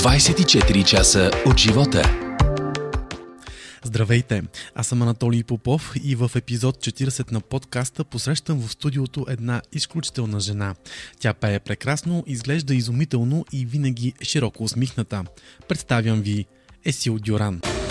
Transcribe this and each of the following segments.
24 часа от живота. Здравейте! Аз съм Анатолий Попов и в епизод 40 на подкаста посрещам в студиото една изключителна жена. Тя пее прекрасно, изглежда изумително и винаги широко усмихната. Представям ви Есил Дюран. Моето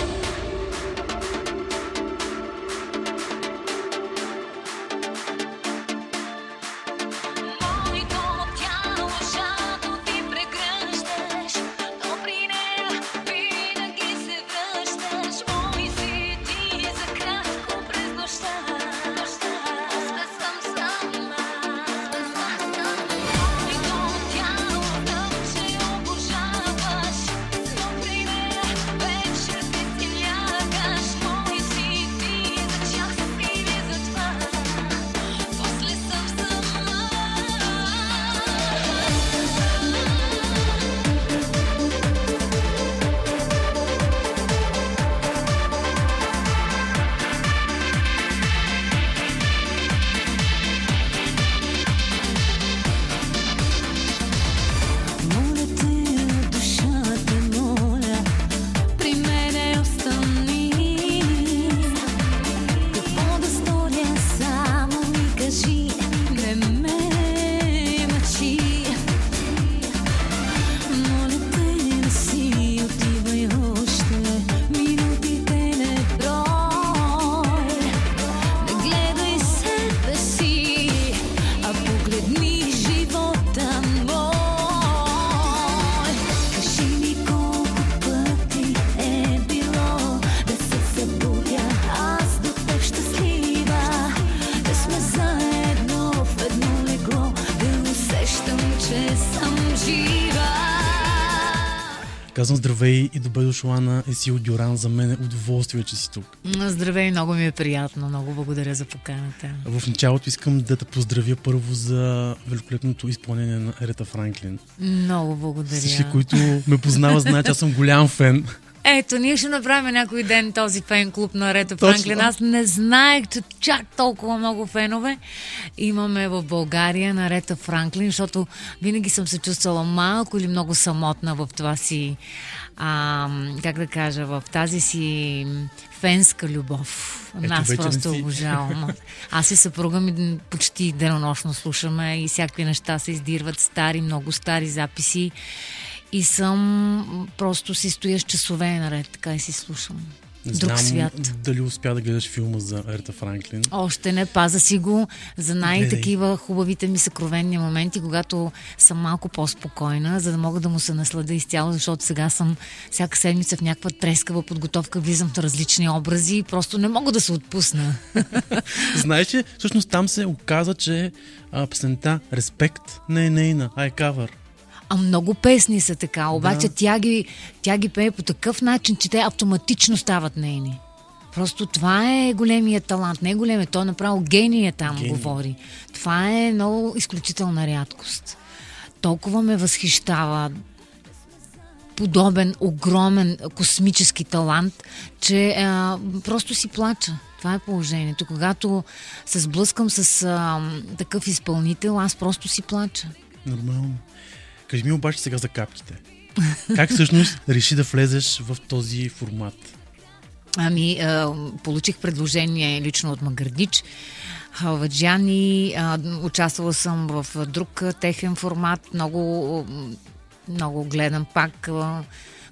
здравей и добре дошла на Есил Дюран. За мен е удоволствие, че си тук. Здравей, много ми е приятно. Много благодаря за поканата. В началото искам да те поздравя първо за великолепното изпълнение на Ерета Франклин. Много благодаря. Всички, които ме познават, знаят, че аз съм голям фен. Ето, ние ще направим някой ден този фен клуб на Точно. Франклин. Аз не знаех, че чак толкова много фенове имаме в България на Рета Франклин, защото винаги съм се чувствала малко или много самотна в това си, а, как да кажа, в тази си фенска любов. Ето, не просто обожавам. Аз и съпруга ми почти денонощно слушаме и всякакви неща се издирват, стари, много стари записи. И съм, просто си стоя с часове наред, така и си слушам. Не Друг знам свят. дали успя да гледаш филма за Ерета Франклин. Още не, паза си го за най-такива хубавите ми съкровенни моменти, когато съм малко по-спокойна, за да мога да му се насладя изцяло, защото сега съм всяка седмица в някаква трескава подготовка, влизам в различни образи и просто не мога да се отпусна. Знаеш, че всъщност там се оказа, че а, песента Респект не е нейна, а е кавър. А много песни са така, обаче Да. тя, ги, тя ги пее по такъв начин, че те автоматично стават нейни. Просто това е големия талант. Не е големия, той направо гения там Гений. говори. Това е много изключителна рядкост. Толкова ме възхищава подобен, огромен космически талант, че а, просто си плача. Това е положението. Когато се сблъскам с а, такъв изпълнител, аз просто си плача. Нормално. Кажи ми обаче сега за капките. Как всъщност реши да влезеш в този формат? Ами, а, получих предложение лично от Магардич. Халваджани, участвала съм в друг техен формат. Много, много гледам пак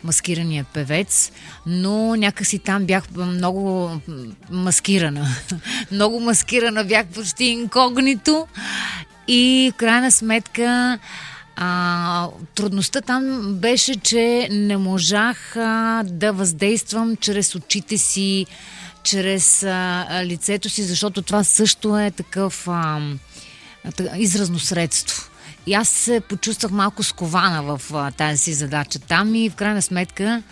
маскирания певец, но някакси там бях много маскирана. много маскирана бях почти инкогнито и в крайна сметка а, трудността там беше, че не можах а, да въздействам чрез очите си, чрез а, лицето си, защото това също е такъв а, изразно средство. И аз се почувствах малко скована в а, тази си задача там и в крайна сметка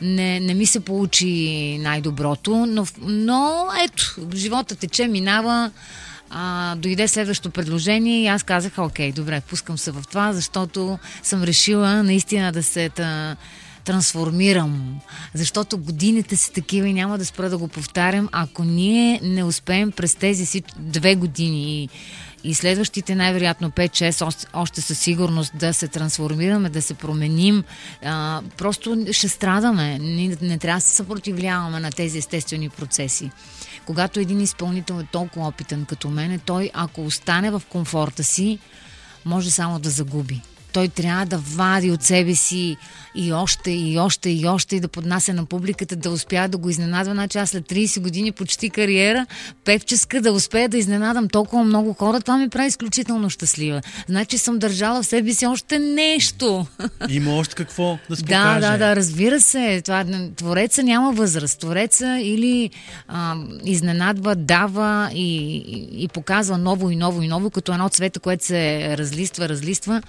не, не ми се получи най-доброто, но, но ето, живота тече, минава. А, дойде следващото предложение и аз казах, окей, добре, пускам се в това, защото съм решила наистина да се та, трансформирам. Защото годините са такива и няма да спра да го повтарям. Ако ние не успеем през тези си две години и, следващите най-вероятно 5-6 още, със сигурност да се трансформираме, да се променим. А, просто ще страдаме. Ние не трябва да се съпротивляваме на тези естествени процеси. Когато един изпълнител е толкова опитен като мен, той ако остане в комфорта си, може само да загуби. Той трябва да вади от себе си и още, и още, и още, и да поднася на публиката, да успя да го изненадва. Значи аз след 30 години почти кариера, певческа, да успея да изненадам толкова много хора, това ми прави изключително щастлива. Значи съм държала в себе си още нещо. Има още какво да се Да, покаже. да, да, разбира се. Това, твореца няма възраст. Твореца или а, изненадва, дава и, и, и показва ново и ново и ново, като едно цвете, което се разлиства, разлиства.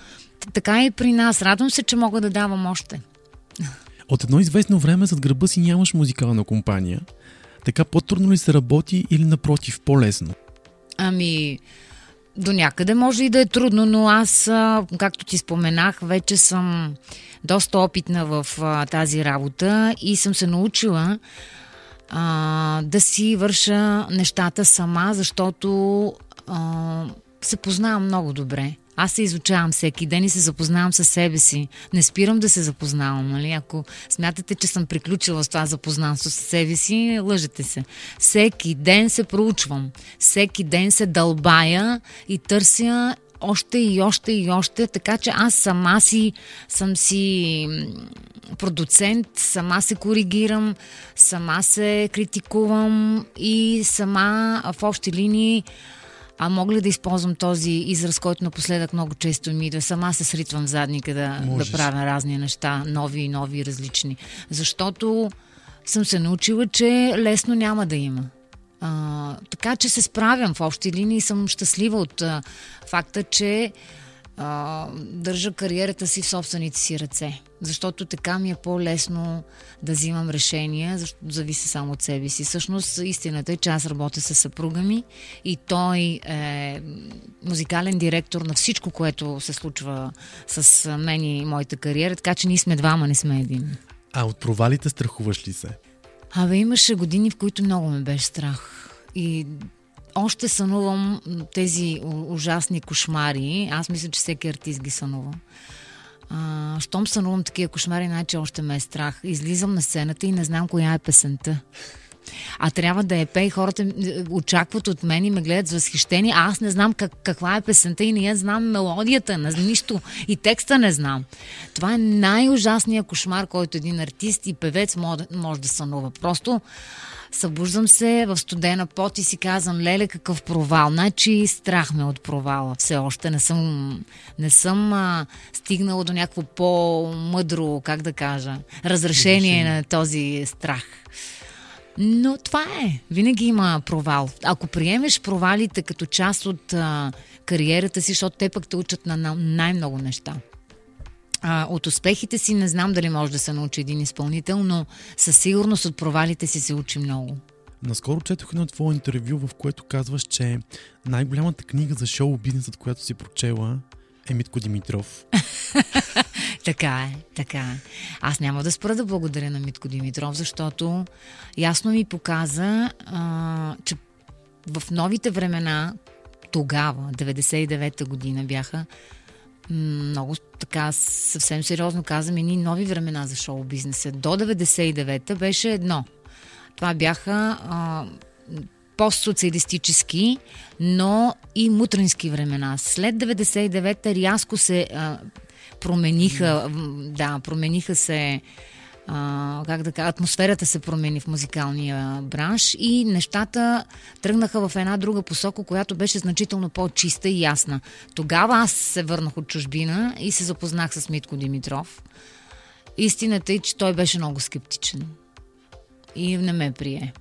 Така и при нас. Радвам се, че мога да давам още. От едно известно време зад гърба си нямаш музикална компания. Така по-трудно ли се работи или напротив по-лесно? Ами, до някъде може и да е трудно, но аз, както ти споменах, вече съм доста опитна в тази работа и съм се научила а, да си върша нещата сама, защото а, се познавам много добре. Аз се изучавам всеки ден и се запознавам със себе си. Не спирам да се запознавам, нали? Ако смятате, че съм приключила с това запознанство с себе си, лъжете се. Всеки ден се проучвам. Всеки ден се дълбая и търся още и още и още, така че аз сама си съм си продуцент, сама се коригирам, сама се критикувам и сама в общи линии а мога ли да използвам този израз, който напоследък много често ми идва? Сама се сритвам в задника да, да правя разни неща, нови и нови и различни. Защото съм се научила, че лесно няма да има. А, така че се справям в общи линии и съм щастлива от а, факта, че а, държа кариерата си в собствените си ръце. Защото така ми е по-лесно да взимам решения, защото зависи само от себе си. Всъщност, истината е, че аз работя с съпруга ми и той е музикален директор на всичко, което се случва с мен и моята кариера, така че ние сме двама, не сме един. А от провалите страхуваш ли се? Абе, имаше години, в които много ме беше страх. И още сънувам тези ужасни кошмари. Аз мисля, че всеки артист ги сънува. А, щом сънувам такива кошмари, значи още ме е страх. Излизам на сцената и не знам коя е песента. А трябва да е пе и хората очакват от мен и ме гледат с възхищение. Аз не знам как, каква е песента и не я знам мелодията, не, нищо. И текста не знам. Това е най-ужасният кошмар, който един артист и певец може, може да сънува. Просто събуждам се в студена пот и си казвам, леле, какъв провал. Значи страх ме от провала. Все още не съм, не съм а, стигнала до някакво по-мъдро, как да кажа, разрешение на този страх. Но това е. Винаги има провал. Ако приемеш провалите като част от а, кариерата си, защото те пък те учат на, на най-много неща. А, от успехите си не знам дали може да се научи един изпълнител, но със сигурност от провалите си се учи много. Наскоро четох едно твое интервю, в което казваш, че най-голямата книга за шоу бизнесът, която си прочела, е Митко Димитров. Така е, така е. Аз няма да спра да благодаря на Митко Димитров, защото ясно ми показа, а, че в новите времена, тогава, 99-та година бяха, много така съвсем сериозно казвам, едни нови времена за шоу бизнеса. До 99-та беше едно. Това бяха а, постсоциалистически, но и мутрински времена. След 99-та рязко се а, промениха, да, промениха се а, как да кажа, атмосферата се промени в музикалния бранш и нещата тръгнаха в една друга посока, която беше значително по-чиста и ясна. Тогава аз се върнах от чужбина и се запознах с Митко Димитров. Истината е, че той беше много скептичен и не ме прие.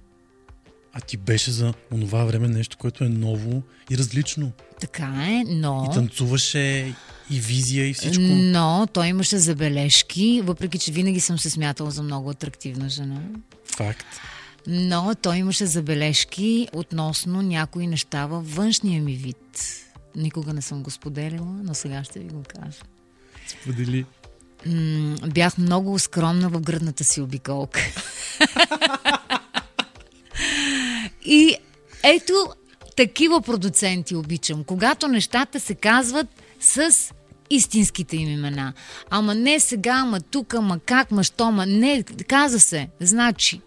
А ти беше за онова време нещо, което е ново и различно. Така е, но... И танцуваше, и визия, и всичко. Но той имаше забележки, въпреки че винаги съм се смятала за много атрактивна жена. Факт. Но той имаше забележки относно някои неща във външния ми вид. Никога не съм го споделила, но сега ще ви го кажа. Сподели. М- бях много скромна в гръдната си обиколка. И ето, такива продуценти обичам. Когато нещата се казват с истинските им имена. Ама не сега, ама тук, ама как, ма що, ма не. Каза се. Значи,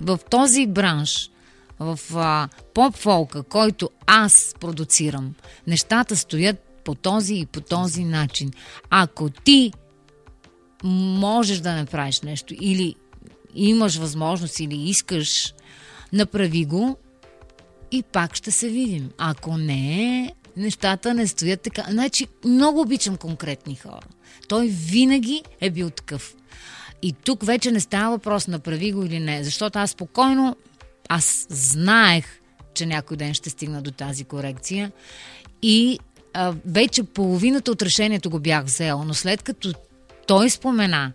в този бранш, в а, поп-фолка, който аз продуцирам, нещата стоят по този и по този начин. Ако ти можеш да направиш нещо или имаш възможност или искаш, направи го и пак ще се видим. Ако не, нещата не стоят така. Значи, много обичам конкретни хора. Той винаги е бил такъв. И тук вече не става въпрос направи го или не, защото аз спокойно, аз знаех, че някой ден ще стигна до тази корекция и а, вече половината от решението го бях взела, но след като той спомена,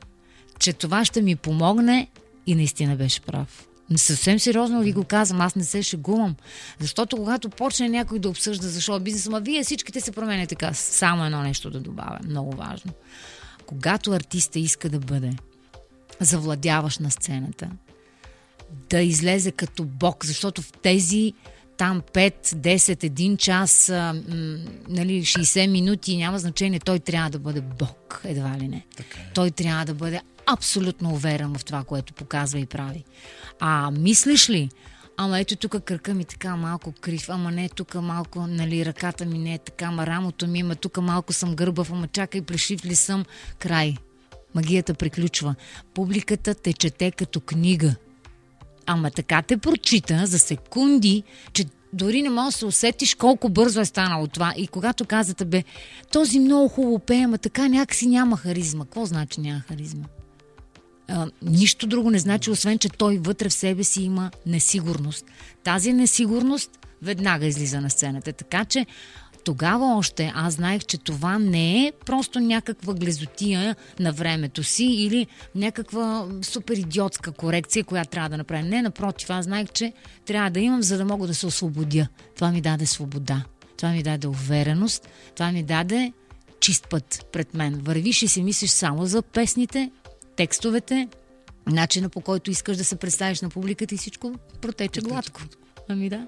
че това ще ми помогне и наистина беше прав. Съвсем сериозно ви го казвам, аз не се шегувам. Защото когато почне някой да обсъжда за шоу бизнес, ама вие всичките се променяте така. Само едно нещо да добавя, много важно. Когато артиста иска да бъде завладяваш на сцената, да излезе като бог, защото в тези там 5, 10, 1 час, а, м, нали, 60 минути, няма значение, той трябва да бъде бог, едва ли не. Така е. Той трябва да бъде абсолютно уверен в това, което показва и прави. А мислиш ли, ама ето тук кръка ми така малко крив, ама не тук малко, нали, ръката ми не е така, ама рамото ми, ама тук малко съм гърбав, ама чакай, пришив ли съм, край. Магията приключва. Публиката те чете като книга. Ама така те прочита за секунди, че дори не можеш да се усетиш колко бързо е станало това. И когато казвате, бе, този много хубаво пее, ама така някакси няма харизма. Какво значи няма харизма? А, нищо друго не значи, освен, че той вътре в себе си има несигурност. Тази несигурност веднага излиза на сцената. Така че тогава още аз знаех, че това не е просто някаква глезотия на времето си или някаква супер идиотска корекция, която трябва да направим. Не, напротив, аз знаех, че трябва да имам, за да мога да се освободя. Това ми даде свобода. Това ми даде увереност. Това ми даде чист път пред мен. Вървиш и си мислиш само за песните, текстовете, начина по който искаш да се представиш на публиката и всичко протече гладко. Ами да.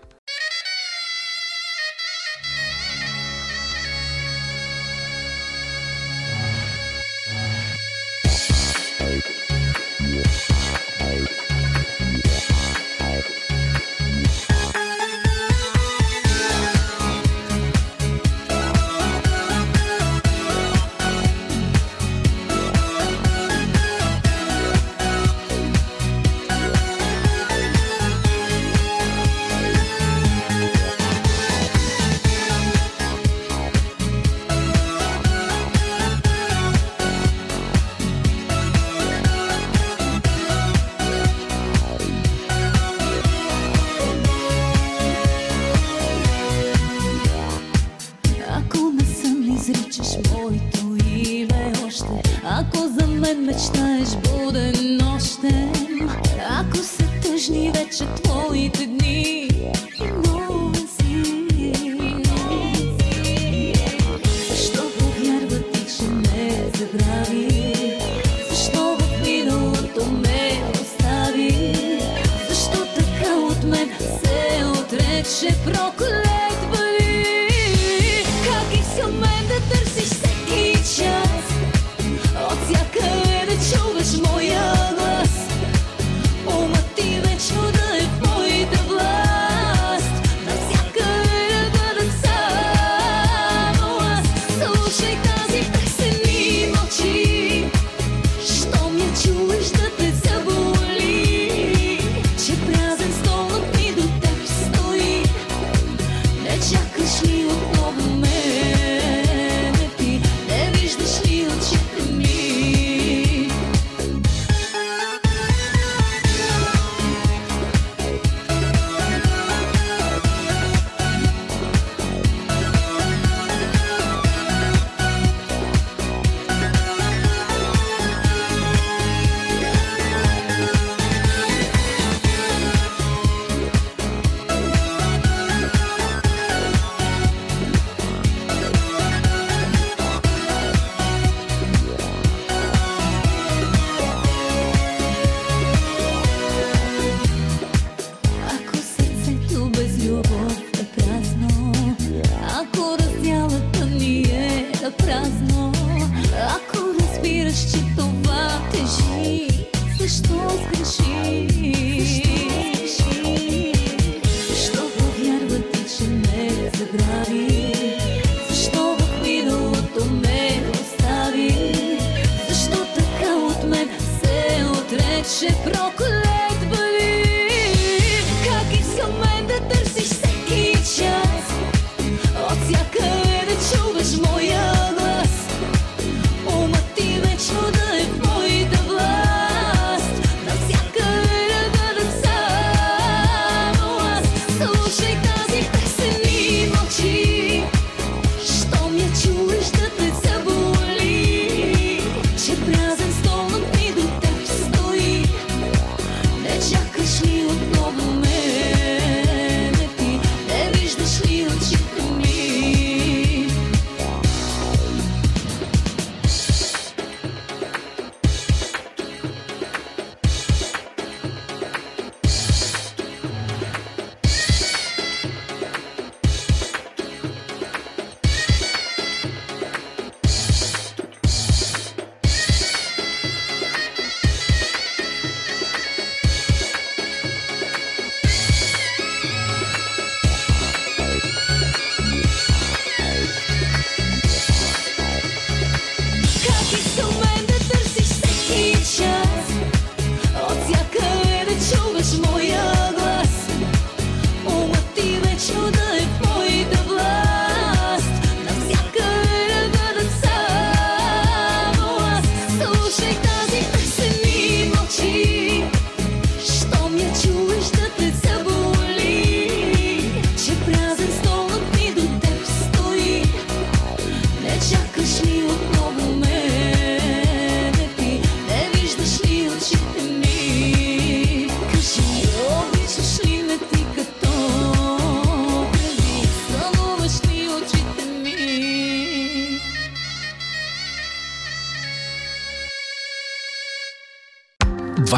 Защо сгреши?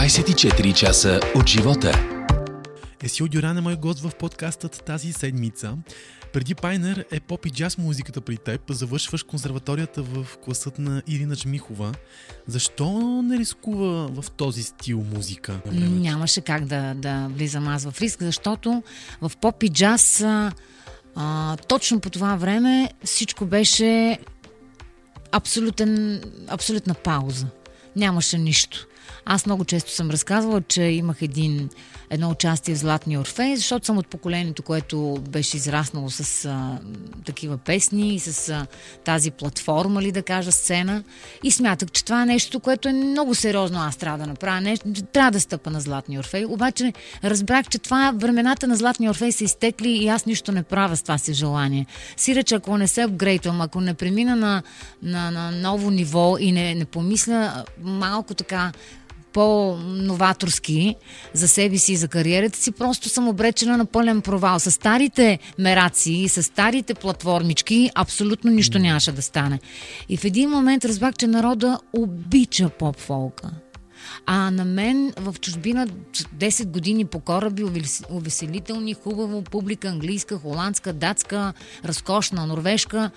24 часа от живота. Есил Дюран е мой гост в подкастът тази седмица. Преди Пайнер е поп и джаз музиката при теб. Завършваш консерваторията в класът на Ирина Чмихова. Защо не рискува в този стил музика? на времето? Нямаше как да, да влизам аз в риск, защото в поп и джаз а, точно по това време всичко беше абсолютен, абсолютна пауза. Нямаше нищо. Аз много често съм разказвала, че имах един, едно участие в Златния Орфей, защото съм от поколението, което беше израснало с а, такива песни и с а, тази платформа, ли да кажа, сцена. И смятах, че това е нещо, което е много сериозно аз трябва да направя. Нещо, трябва да стъпа на Златния Орфей. Обаче разбрах, че това времената на Златния Орфей са изтекли и аз нищо не правя с това си желание. Сиреч, ако не се апгрейтвам, ако не премина на, на, на ново ниво и не, не помисля малко така по-новаторски за себе си и за кариерата си, просто съм обречена на пълен провал. С старите мераци, с старите платформички, абсолютно нищо нямаше да стане. И в един момент разбрах, че народа обича поп-фолка. А на мен в чужбина 10 години по кораби, увес- увеселителни, хубаво, публика, английска, холандска, датска, разкошна, норвежка.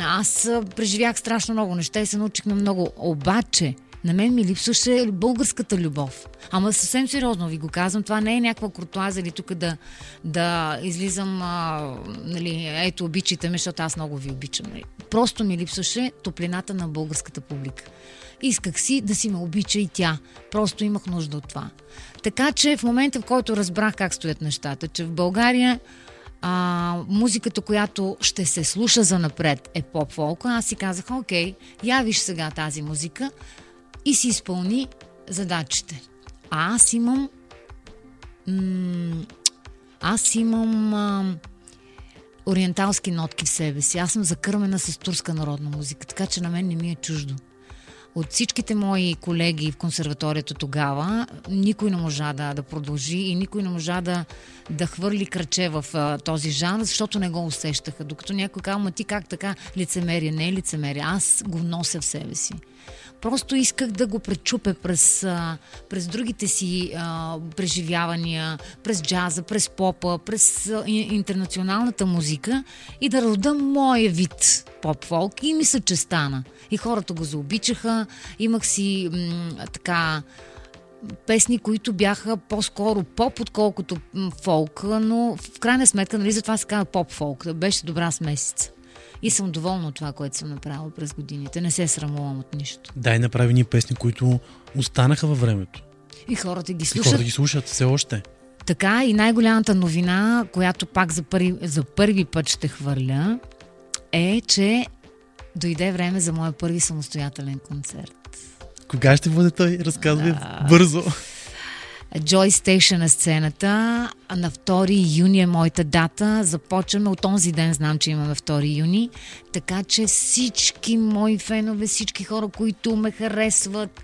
Аз преживях страшно много неща и се научих на много. Обаче, на мен ми липсваше българската любов. Ама съвсем сериозно ви го казвам. Това не е някаква куртуаза или тук да, да излизам, а, нали, ето обичайте ме, защото аз много ви обичам. Нали. Просто ми липсваше топлината на българската публика. Исках си да си ме обича и тя. Просто имах нужда от това. Така че в момента, в който разбрах как стоят нещата, че в България а, музиката, която ще се слуша за напред е поп-фолка, аз си казах, окей, я виж сега тази музика и си изпълни задачите. А аз имам аз имам а, ориенталски нотки в себе си. Аз съм закърмена с турска народна музика, така че на мен не ми е чуждо. От всичките мои колеги в консерваторията тогава, никой не можа да, да продължи и никой не можа да, да хвърли кръче в а, този жанр, защото не го усещаха. Докато някой казва, ма ти как така лицемерие? Не е лицемерие. Аз го нося в себе си. Просто исках да го пречупя през, през другите си а, преживявания, през джаза, през попа, през а, интернационалната музика и да рода моя вид поп-фолк. И мисля, че стана. И хората го заобичаха. Имах си м- така песни, които бяха по-скоро поп, отколкото фолк, но в крайна сметка, нали, затова се казва поп-фолк. Беше добра смесица. И съм доволна от това, което съм направила през годините. Не се срамувам от нищо. Дай направи ни песни, които останаха във времето. И хората ги И слушат. хората ги слушат все още. Така и най-голямата новина, която пак за първи, за първи път ще хвърля, е, че дойде време за моя първи самостоятелен концерт. Кога ще бъде той? Разказвай бързо. Joy Station на сцената. На 2 юни е моята дата. Започваме от онзи ден, знам, че имаме 2 юни. Така че всички мои фенове, всички хора, които ме харесват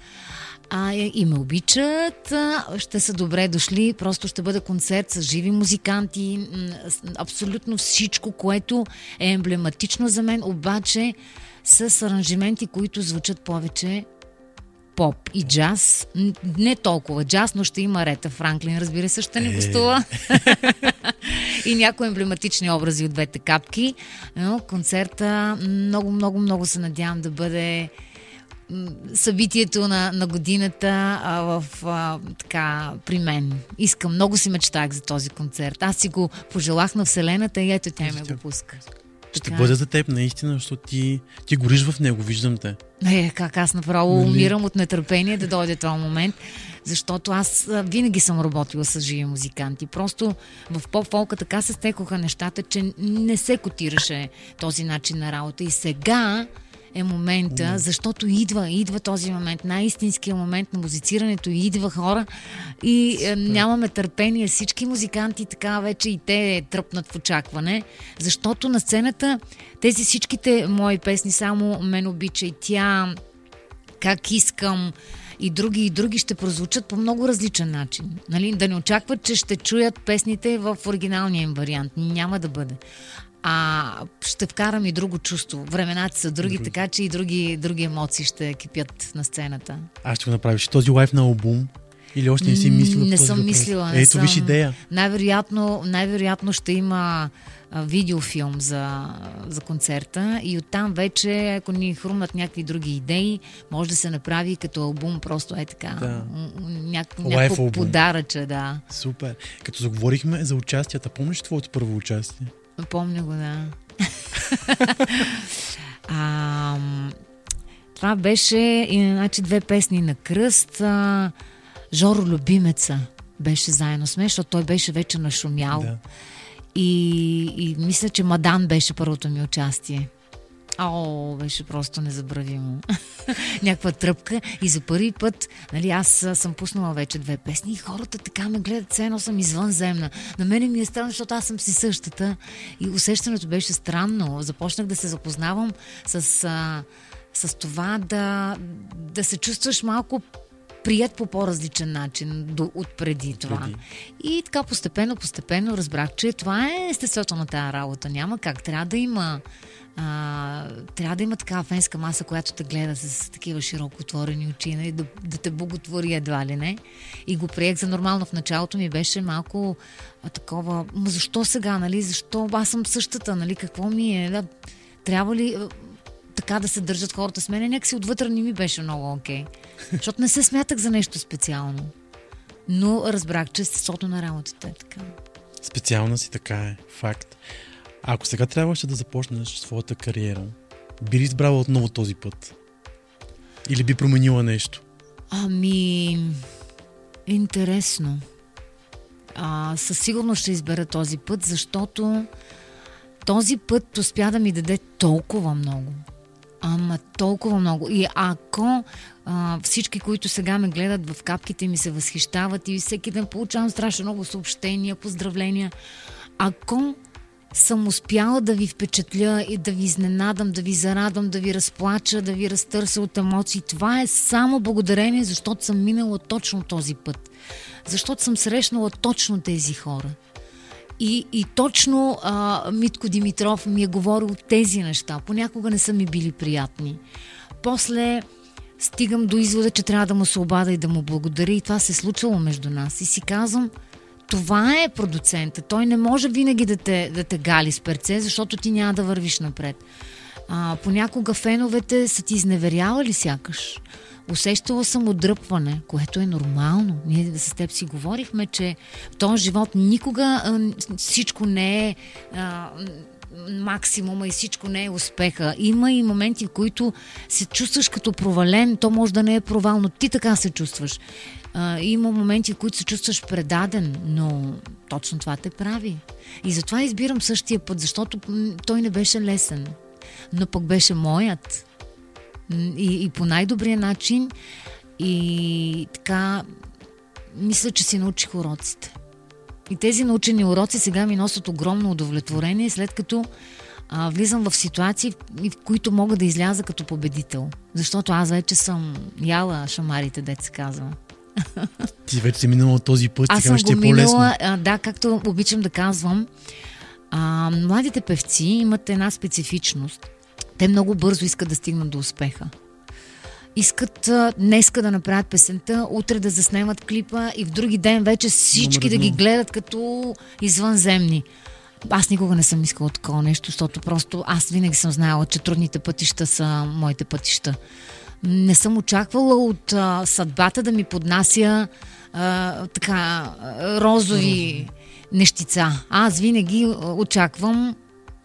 а, и ме обичат, ще са добре дошли. Просто ще бъде концерт с живи музиканти. Абсолютно всичко, което е емблематично за мен, обаче с аранжименти, които звучат повече поп и джаз. Не толкова джаз, но ще има Рета Франклин, разбира се, ще ни гостува. и някои емблематични образи от двете капки. Но концерта много, много, много се надявам да бъде събитието на, на годината а, в, а, така, при мен. Искам, много си мечтах за този концерт. Аз си го пожелах на Вселената и ето тя ме го пуска. Ще Така. бъде за теб, наистина, защото ти, ти гориш в него, виждам те. Е, как аз направо Нали? умирам от нетърпение да дойде този момент, защото аз винаги съм работила с живи музиканти. Просто в поп-фолка така се стекоха нещата, че не се котираше този начин на работа. И сега е момента, защото идва, идва този момент, най-истинския момент на музицирането, и идва хора и е, нямаме търпение. Всички музиканти така вече и те тръпнат в очакване, защото на сцената тези всичките мои песни, само мен обича и тя, как искам и други и други ще прозвучат по много различен начин. Нали? Да не очакват, че ще чуят песните в оригиналния им вариант. Няма да бъде. А ще вкарам и друго чувство. Времената са други, така че и други, други емоции ще кипят на сцената. Аз ще го направиш този лайф на албум или още не си мислила Не съм въпрос? мислила. Не Ето съм. виж идея. Най-вероятно, най-вероятно ще има а, видеофилм за, за концерта и оттам вече, ако ни хрумнат някакви други идеи, може да се направи като албум, просто е така. Да. Няк, някакво подаръче, да. Супер. Като заговорихме за участията, помниш твоето първо участие? Помня го, да. а, това беше и, значи, две песни на кръст. А, Жоро Любимеца беше заедно с мен, защото той беше вече нашумял. Да. И, и мисля, че Мадан беше първото ми участие. О, беше просто незабравимо. Някаква тръпка и за първи път, нали, аз съм пуснала вече две песни и хората така ме гледат, все едно съм извънземна. На мене ми е странно, защото аз съм си същата и усещането беше странно. Започнах да се запознавам с, а, с това да, да се чувстваш малко прият по по-различен начин до, от преди това. Преди. И така постепенно, постепенно разбрах, че това е естеството на тази работа. Няма как. Трябва да има а, трябва да има такава фенска маса, която те гледа с такива широко отворени очи, нали, да, да те боготвори едва ли не. И го приех за нормално. В началото ми беше малко а, такова, ма защо сега, нали? Защо аз съм същата, нали? Какво ми е? Да, трябва ли така да се държат хората с мен? Някакси отвътре не ми беше много окей. Защото не се смятах за нещо специално. Но разбрах, че естеството на работата е така. Специална си, така е. Факт. Ако сега трябваше да започнеш своята кариера, би ли избрала отново този път? Или би променила нещо? Ами, интересно. А, със сигурност ще избера този път, защото този път успя да ми даде толкова много. Ама толкова много. И ако а, всички, които сега ме гледат в капките ми се възхищават и всеки ден получавам страшно много съобщения, поздравления, ако съм успяла да ви впечатля и да ви изненадам, да ви зарадвам, да ви разплача, да ви разтърся от емоции. Това е само благодарение, защото съм минала точно този път. Защото съм срещнала точно тези хора. И, и точно а, Митко Димитров ми е говорил тези неща. Понякога не са ми били приятни. После стигам до извода, че трябва да му се обада и да му благодаря. И това се е случило между нас. И си казвам, това е продуцента. Той не може винаги да те, да те гали с перце, защото ти няма да вървиш напред. А, понякога феновете са ти изневерявали сякаш. Усещала съм отдръпване, което е нормално. Ние с теб си говорихме, че в този живот никога а, всичко не е а, максимума и всичко не е успеха. Има и моменти, в които се чувстваш като провален. То може да не е провал, но ти така се чувстваш. А, има моменти, в които се чувстваш предаден, но точно това те прави. И затова избирам същия път, защото той не беше лесен, но пък беше моят. И, и по най-добрия начин. И така, мисля, че си научих уроците. И тези научени уроци сега ми носят огромно удовлетворение, след като а, влизам в ситуации, в, които мога да изляза като победител. Защото аз вече съм яла шамарите, дет се казва. Ти вече си минала този път, Аз сега ще е го по-лесно. а, да, както обичам да казвам, а, младите певци имат една специфичност. Те много бързо искат да стигнат до успеха. Искат днеска да направят песента, утре да заснемат клипа и в други ден вече всички да ги гледат като извънземни. Аз никога не съм искала такова нещо, защото просто аз винаги съм знаела, че трудните пътища са моите пътища. Не съм очаквала от а, съдбата да ми поднася а, така розови нещица. Аз винаги очаквам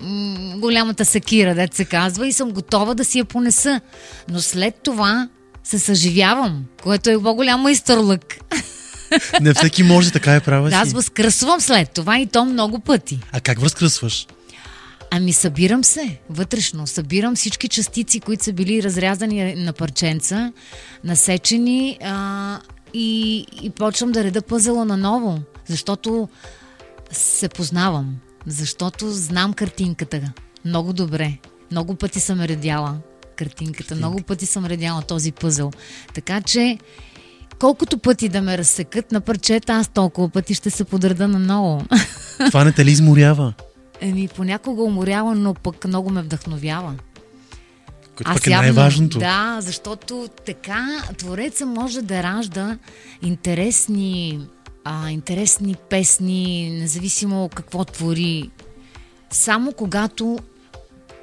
м, голямата сакира, дет се казва, и съм готова да си я понеса. Но след това се съживявам, което е по-голям майсторлък. Не всеки може, така е права Да, аз си. възкръсвам след това и то много пъти. А как възкръсваш? Ами събирам се вътрешно. Събирам всички частици, които са били разрязани на парченца, насечени а, и, и почвам да реда пъзела наново, защото се познавам, защото знам картинката много добре. Много пъти съм редяла картинката, много пъти съм редяла този пъзел. Така че колкото пъти да ме разсекат на парчета, аз толкова пъти ще се подреда наново. Това не те ли изморява? Еми, понякога уморява, но пък много ме вдъхновява. Което пък е най-важното. Да, защото така Твореца може да ражда интересни, а, интересни песни, независимо какво твори, само когато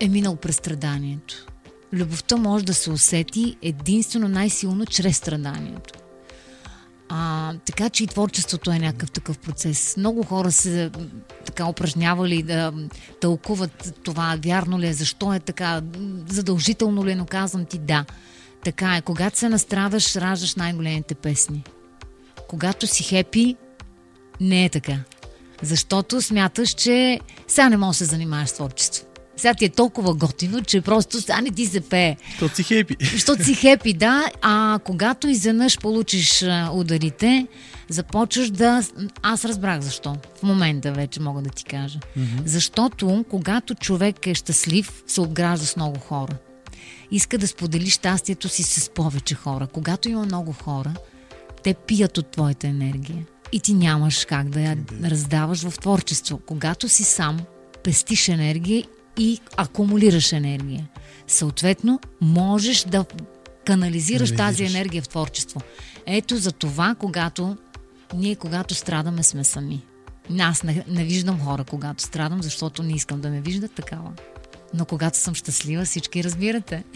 е минал през страданието. Любовта може да се усети единствено най-силно чрез страданието. А, така че и творчеството е някакъв такъв процес. Много хора се така упражнявали да тълкуват това, вярно ли е, защо е така, задължително ли е, но казвам ти да. Така е. Когато се настрадаш, раждаш най-големите песни. Когато си хепи, не е така. Защото смяташ, че сега не можеш да се занимаваш с творчество. Сега ти е толкова готино, че просто сега не ти се пее. Защото си хепи. Защото си хепи, да, а когато изведнъж получиш ударите, започваш да... Аз разбрах защо. В момента вече мога да ти кажа. Mm-hmm. Защото когато човек е щастлив, се обгражда с много хора. Иска да сподели щастието си с повече хора. Когато има много хора, те пият от твоята енергия. И ти нямаш как да я раздаваш в творчество. Когато си сам, пестиш енергия и акумулираш енергия. Съответно, можеш да канализираш тази енергия в творчество. Ето за това, когато ние, когато страдаме, сме сами. Аз не, не виждам хора, когато страдам, защото не искам да ме виждат такава. Но когато съм щастлива, всички разбирате.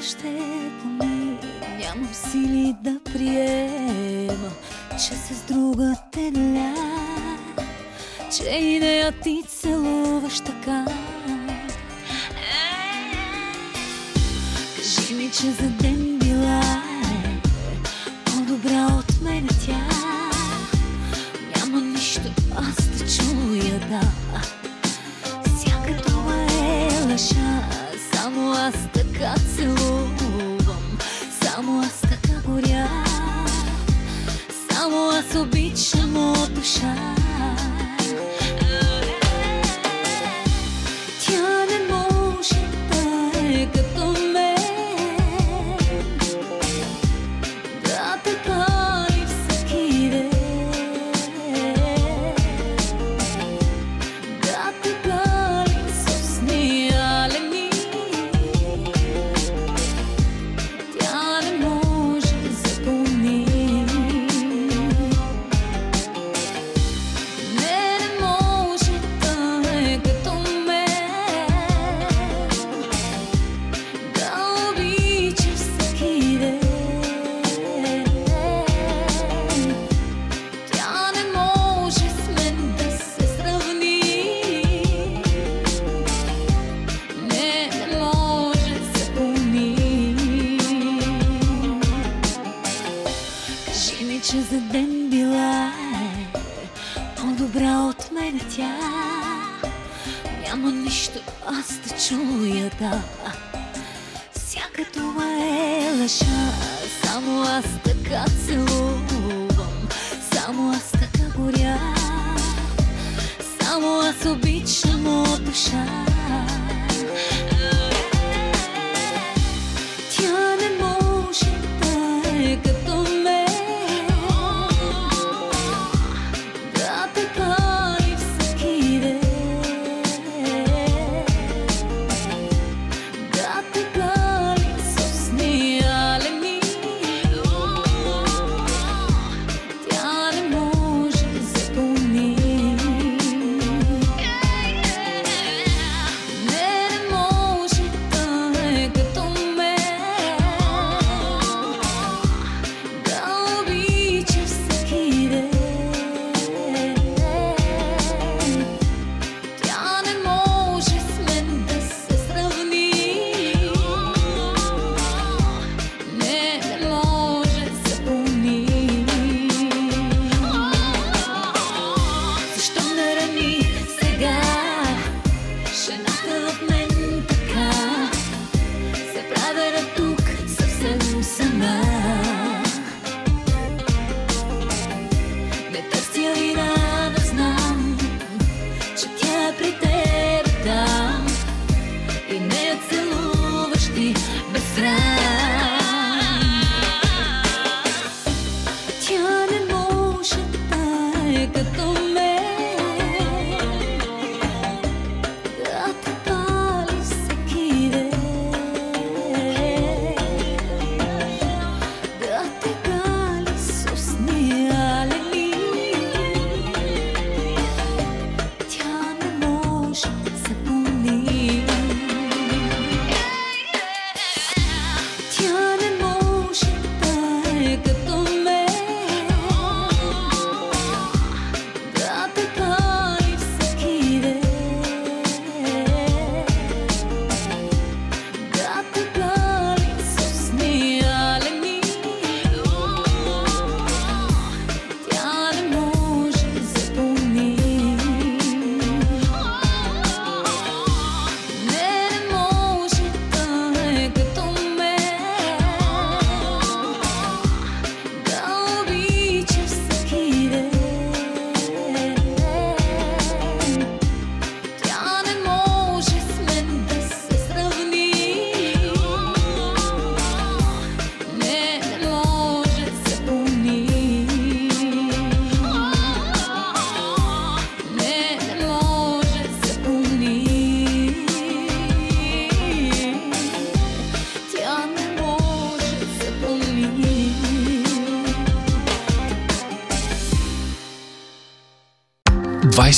Всяка дума ще поми, нямам сили да приема, че с друга те ля. че и нея ти целуваш така. Кажи ми, че за ден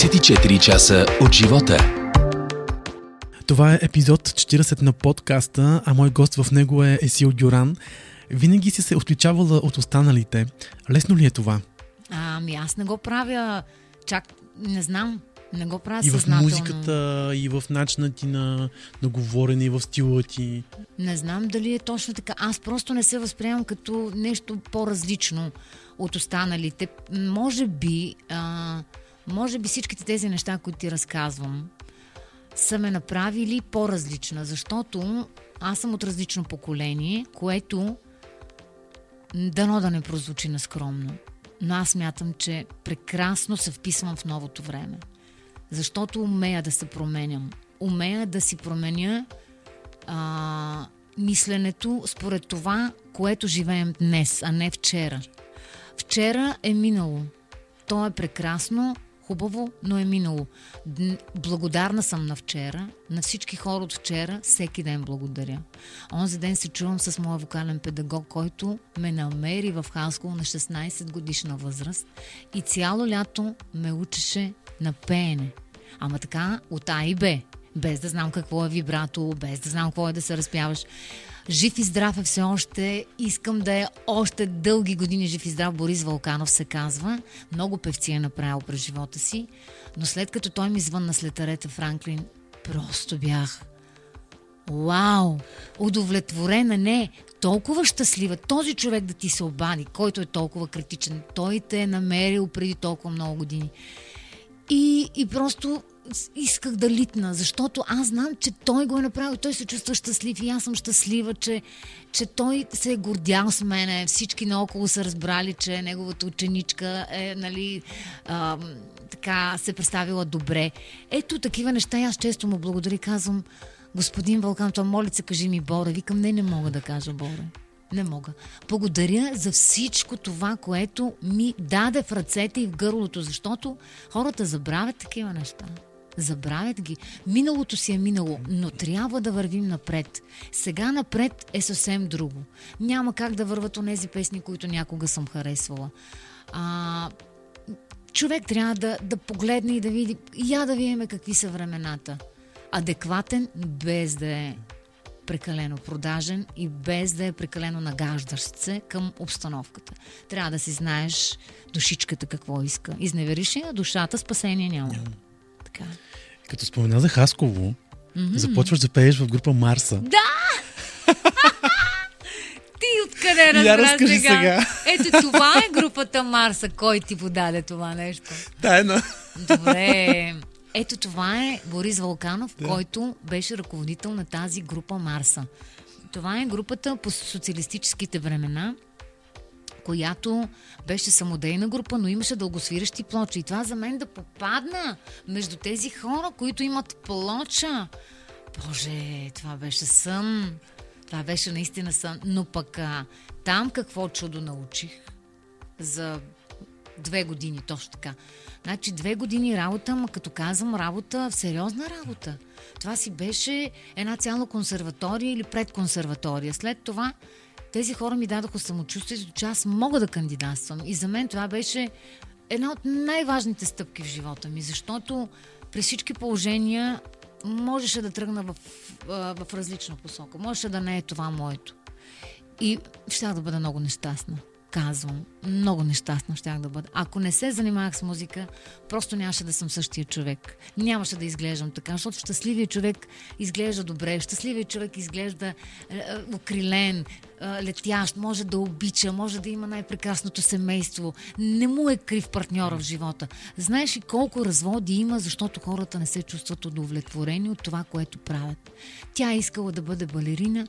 24 часа от живота. Това е епизод 40 на подкаста, а мой гост в него е Есил Дюран. Винаги си се отличавала от останалите. Лесно ли е това? Ами аз не го правя чак не знам, не го правя И в съзнателно. музиката, и в начина ти на, на говорене, и в стила ти. Не знам дали е точно така. Аз просто не се възприемам като нещо по-различно от останалите. Може би, а, може би всичките тези неща, които ти разказвам, са ме направили по-различна, защото аз съм от различно поколение, което дано да не прозвучи нескромно, но аз мятам, че прекрасно се вписвам в новото време. Защото умея да се променям. Умея да си променя а, мисленето според това, което живеем днес, а не вчера. Вчера е минало. То е прекрасно, хубаво, но е минало. Благодарна съм на вчера, на всички хора от вчера, всеки ден благодаря. Онзи ден се чувам с моя вокален педагог, който ме намери в Хасково на 16 годишна възраст и цяло лято ме учеше на пеене. Ама така от А и Б. Без да знам какво е вибрато, без да знам какво е да се разпяваш. Жив и здрав е все още. Искам да е още дълги години жив и здрав. Борис Вълканов се казва. Много певци е направил през живота си. Но след като той ми звънна след Арета Франклин, просто бях Вау! Удовлетворена, не, толкова щастлива. Този човек да ти се обади, който е толкова критичен, той те е намерил преди толкова много години. И, и просто исках да литна, защото аз знам, че той го е направил, той се чувства щастлив и аз съм щастлива, че, че той се е гордял с мене. Всички наоколо са разбрали, че неговата ученичка е, нали, а, така се представила добре. Ето такива неща и аз често му благодаря и казвам, господин Вълкан, това моля се, кажи ми Боре. Викам, не, не мога да кажа Боре. Не мога. Благодаря за всичко това, което ми даде в ръцете и в гърлото, защото хората забравят такива неща. Забравят ги. Миналото си е минало, но трябва да вървим напред. Сега напред е съвсем друго. Няма как да върват онези песни, които някога съм харесвала. А, човек трябва да, да погледне и да види, я да видим какви са времената. Адекватен, без да е прекалено продажен и без да е прекалено нагаждащ се към обстановката. Трябва да си знаеш душичката какво иска. Изневериш я душата, спасение няма. Така. Като спомена за Хасково, mm-hmm. започваш да пееш в група Марса. Ти откъде Я разбра разкажи сега? сега. Ето това е групата Марса. Кой ти подаде това нещо? Тайна. Добре. Ето това е Борис Вълканов, да. който беше ръководител на тази група Марса. Това е групата по социалистическите времена, която беше самодейна група, но имаше дългосвиращи плочи. И това за мен да попадна между тези хора, които имат плоча. Боже, това беше сън. Това беше наистина сън. Но пък а, там какво чудо научих за две години, точно така. Значи две години работа, ма като казвам работа, сериозна работа. Това си беше една цяла консерватория или предконсерватория. След това тези хора ми дадоха самочувствието, че аз мога да кандидатствам. И за мен това беше една от най-важните стъпки в живота ми, защото при всички положения можеше да тръгна в, в, различна посока. Можеше да не е това моето. И щях да бъда много нещастна. Казвам, много нещастна щях да бъда. Ако не се занимавах с музика, просто нямаше да съм същия човек. Нямаше да изглеждам така, защото щастливият човек изглежда добре, щастливият човек изглежда е, е, окрилен, е, летящ, може да обича, може да има най-прекрасното семейство. Не му е крив партньора в живота. Знаеш ли колко разводи има, защото хората не се чувстват удовлетворени от това, което правят. Тя е искала да бъде балерина,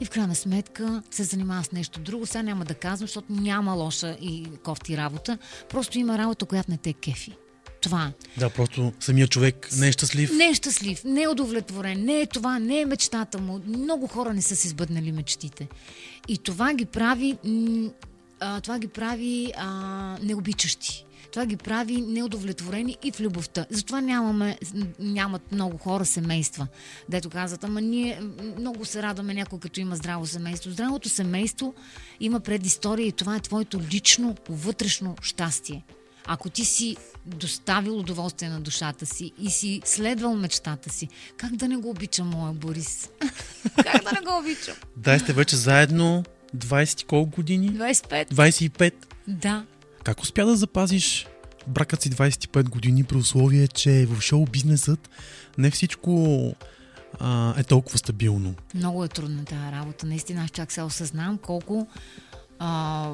и в крайна сметка се занимава с нещо друго. Сега няма да казвам, защото няма лоша и кофти работа. Просто има работа, която не те кефи. Това. Да, просто самия човек не е щастлив. Не е щастлив, не е удовлетворен, не е това, не е мечтата му. Много хора не са си сбъднали мечтите. И това ги прави, м, а, това ги прави а, необичащи. Това ги прави неудовлетворени и в любовта. Затова нямаме, нямат много хора семейства. Дето казват, ама ние много се радваме някой като има здраво семейство. Здравото семейство има предистория и това е твоето лично, вътрешно щастие. Ако ти си доставил удоволствие на душата си и си следвал мечтата си, как да не го обичам, моя Борис? как да не го обичам? Да, сте вече заедно 20 и колко години? 25. 25. Да. Как успя да запазиш бракът си 25 години при условие, че в шоу бизнесът не всичко а, е толкова стабилно. Много е трудна тази работа. Наистина, аз чак сега осъзнавам колко, а,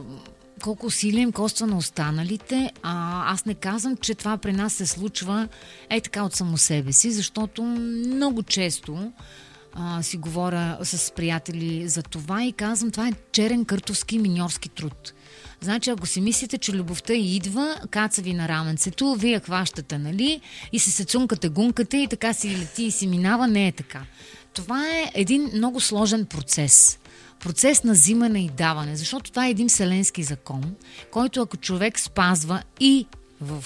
колко усилия им коства на останалите. А, аз не казвам, че това при нас се случва е така от само себе си, защото много често а, си говоря с приятели за това и казвам, това е черен къртовски миньорски труд. Значи, ако си мислите, че любовта идва, каца ви на раменцето, вие хващате, нали? И се се цункате, гункате и така си лети и си минава. Не е така. Това е един много сложен процес. Процес на взимане и даване, защото това е един вселенски закон, който ако човек спазва и в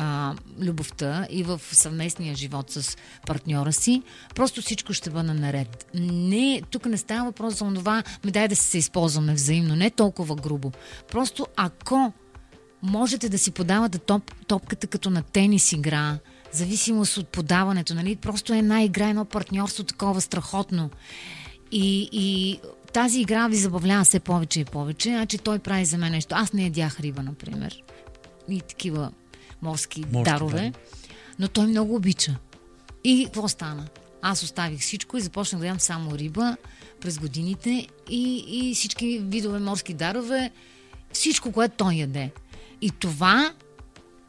а, любовта и в съвместния живот с партньора си, просто всичко ще бъде наред. Не, тук не става въпрос за това, ми дай да се използваме взаимно, не толкова грубо. Просто ако можете да си подавате топ, топката като на тенис игра, зависимост от подаването, нали? Просто една игра, едно партньорство такова страхотно. И, и тази игра ви забавлява все повече и повече. Значи той прави за мен нещо. Аз не ядях риба, например. И такива морски, Морски, дарове. да. Но той много обича. И какво стана? Аз оставих всичко и започнах да ям само риба през годините и, и всички видове морски дарове, всичко, което той яде. И това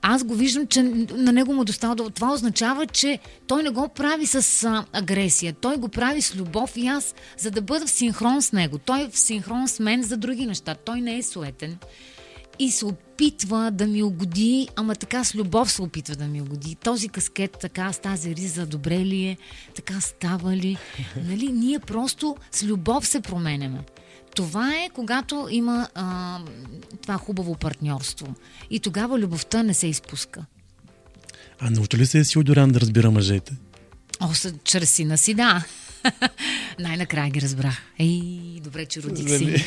аз го виждам, че на него му достава. до- Това означава, че той не го прави с а, агресия. Той го прави с любов и аз, за да бъда в синхрон с него. Той е в синхрон с мен за други неща. Той не е суетен. И се опитва да ми угоди, ама така с любов се опитва да ми угоди. Този каскет, така с тази риза, добре ли е? Така става ли? Нали? Ние просто с любов се променяме. Това е когато има а, това хубаво партньорство. И тогава любовта не се изпуска. А научи ли се Силдоран да разбира мъжете? О, с- чрез сина си, да. Най-накрая ги разбрах. Ей, добре, че родих Нали? си.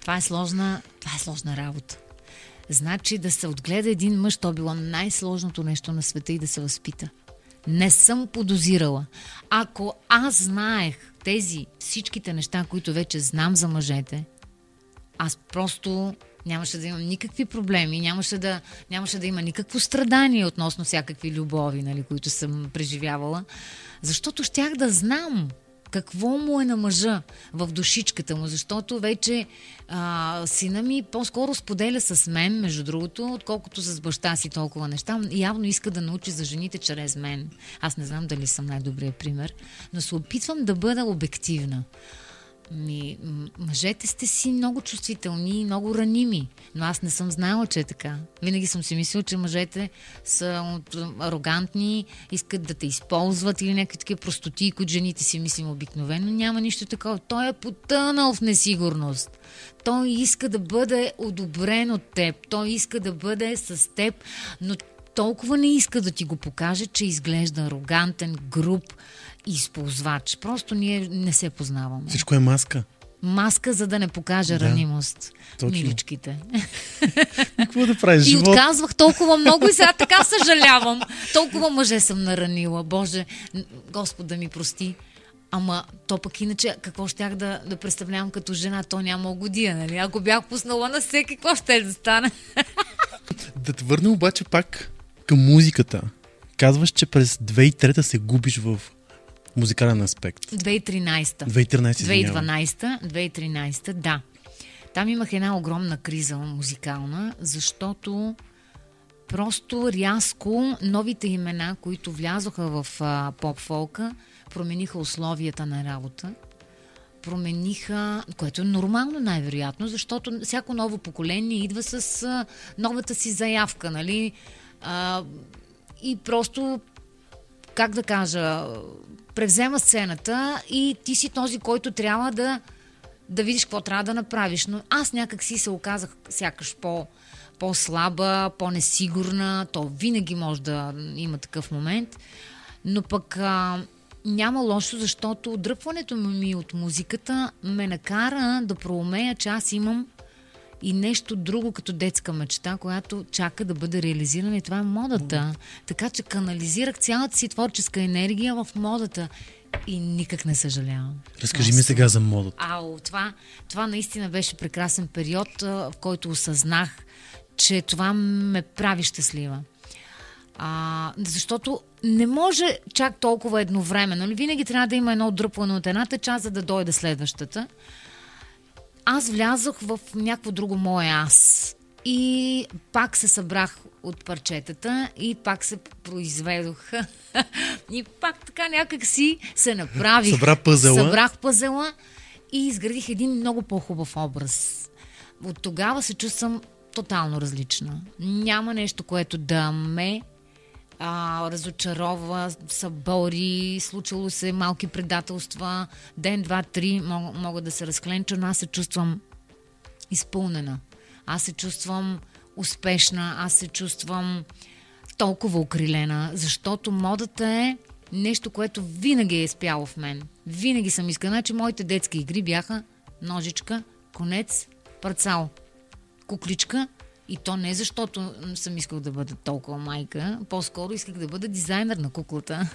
Това е сложна, това е сложна работа. Значи да се отгледа един мъж, то било най-сложното нещо на света и да се възпита. Не съм подозирала. Ако аз знаех тези всичките неща, които вече знам за мъжете, аз просто нямаше да имам никакви проблеми, нямаше да, нямаше да има никакво страдание относно всякакви любови, нали, които съм преживявала, защото щях да знам какво му е на мъжа в душичката му, защото вече а, сина ми по-скоро споделя с мен, между другото, отколкото с баща си толкова неща. Явно иска да научи за жените чрез мен. Аз не знам дали съм най-добрият пример, но се опитвам да бъда обективна. Ми, мъжете сте си много чувствителни и много раними, но аз не съм знаела, че е така. Винаги съм си мислила, че мъжете са арогантни, искат да те използват или някакви такива простоти, които жените си мислим обикновено. Няма нищо такова. Той е потънал в несигурност. Той иска да бъде одобрен от теб. Той иска да бъде с теб, но толкова не иска да ти го покаже, че изглежда арогантен, груб използвач. Просто ние не се познаваме. Всичко е маска. Маска, за да не покаже Да, ранимост. точно. Миличките. Какво да правиш? И Живот. отказвах толкова много и сега така съжалявам. Толкова мъже съм наранила. Боже, Господ да ми прости. Ама то пък иначе какво щях да, да представлявам като жена? То няма годия, нали? Ако бях пуснала на всеки, какво ще да стане? Да те върна обаче пак към музиката. Казваш, че през 2003 се губиш в музикален аспект. 2013. 2013, извинявам. 2012, 2013, да. Там имах една огромна криза музикална, защото просто рязко новите имена, които влязоха в а, поп-фолка, промениха условията на работа. Промениха, което е нормално най-вероятно, защото всяко ново поколение идва с а, новата си заявка, нали? А, и просто как да кажа, превзема сцената и ти си този, който трябва да, да видиш какво трябва да направиш. Но аз някак си се оказах сякаш по, по-слаба, по-несигурна. То винаги може да има такъв момент. Но пък а, няма лошо, защото отдръпването ми от музиката ме накара да проумея, че аз имам и нещо друго като детска мечта, която чака да бъде реализирана и това е модата. Така че канализирах цялата си творческа енергия в модата и никак не съжалявам. Разкажи ми Просто- сега за модата. Ау, това, това наистина беше прекрасен период, в който осъзнах, че това ме прави щастлива. А, защото не може чак толкова едновременно. Нали? Винаги трябва да има едно отдръпване от едната част, за да дойде следващата. Аз влязох в някакво друго мое аз. И пак се събрах от парчетата и пак се произведох. и пак така някак си се направих. Събра пъзела. Събрах пъзела и изградих един много по-хубав образ. От тогава се чувствам тотално различна. Няма нещо, което да ме а, разочарова, събори, случило се малки предателства, ден, два, три мог, могат да се разкленча, но аз се чувствам изпълнена. Аз се чувствам успешна, аз се чувствам толкова окрилена, защото модата е нещо, което винаги е спяло в мен. Винаги съм искала. Значи моите детски игри бяха ножичка, конец, парцал, кукличка и то не защото съм искал да бъда толкова майка, по-скоро исках да бъда дизайнер на куклата.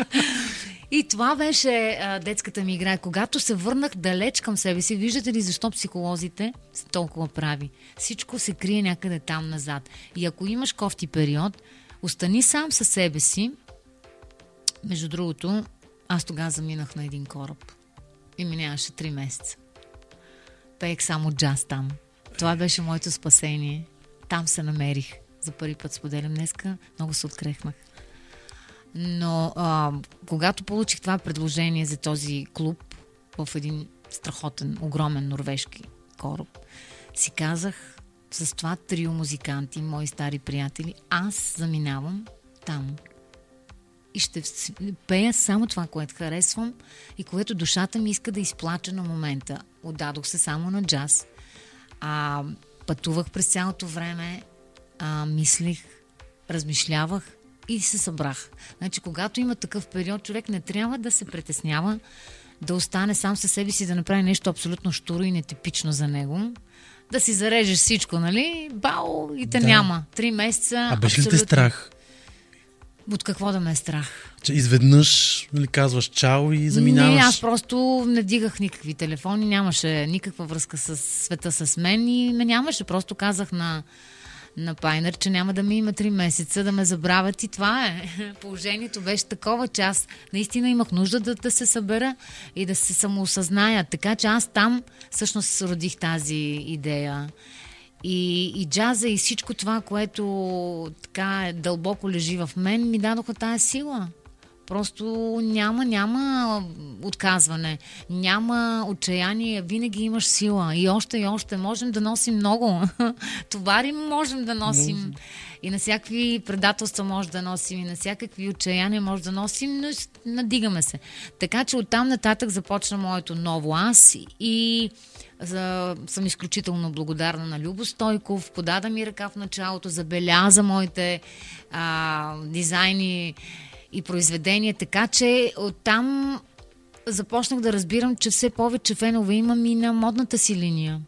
и това беше а, детската ми игра. Когато се върнах далеч към себе си, виждате ли защо психолозите са толкова прави? Всичко се крие някъде там назад. И ако имаш кофти период, остани сам със себе си. Между другото, аз тогава заминах на един кораб. И минаваше 3 месеца. Пеех само джаз там. Това беше моето спасение. Там се намерих. За първи път споделям днеска. Много се открехнах. Но а, когато получих това предложение за този клуб в един страхотен, огромен норвежки кораб, си казах с това трио музиканти, мои стари приятели, аз заминавам там. И ще пея само това, което харесвам и което душата ми иска да изплача на момента. Отдадох се само на джаз. А, пътувах през цялото време, а, мислих, размишлявах и се събрах. Значи, когато има такъв период, човек не трябва да се притеснява да остане сам със себе си, да направи нещо абсолютно штуро и нетипично за него. Да си зарежеш всичко, нали? Бао и те Да. няма. Три месеца. А беше ли те страх? От какво да ме е страх? Че изведнъж нали, казваш чао и заминаваш. Не, аз просто не дигах никакви телефони, нямаше никаква връзка с света с мен и ме нямаше. Просто казах на, на Пайнер, че няма да ми има три месеца да ме забравят и това е. Положението беше такова, че аз наистина имах нужда да, да се събера и да се самоосъзная. Така че аз там всъщност родих тази идея. И, и джаза и всичко това, което така е дълбоко лежи в мен, ми дадоха тая сила. Просто няма, няма отказване, няма отчаяние, винаги имаш сила. И още, и още. Можем да носим много. Товари можем да носим. И на всякакви предателства може да носим, и на всякакви отчаяния може да носим, но надигаме се. Така че оттам нататък започна моето ново аз и за, съм изключително благодарна на Любо Стойков. Подада ми ръка в началото, забеляза моите а, дизайни и произведения, така че оттам започнах да разбирам, че все повече фенове имам и на модната си линия.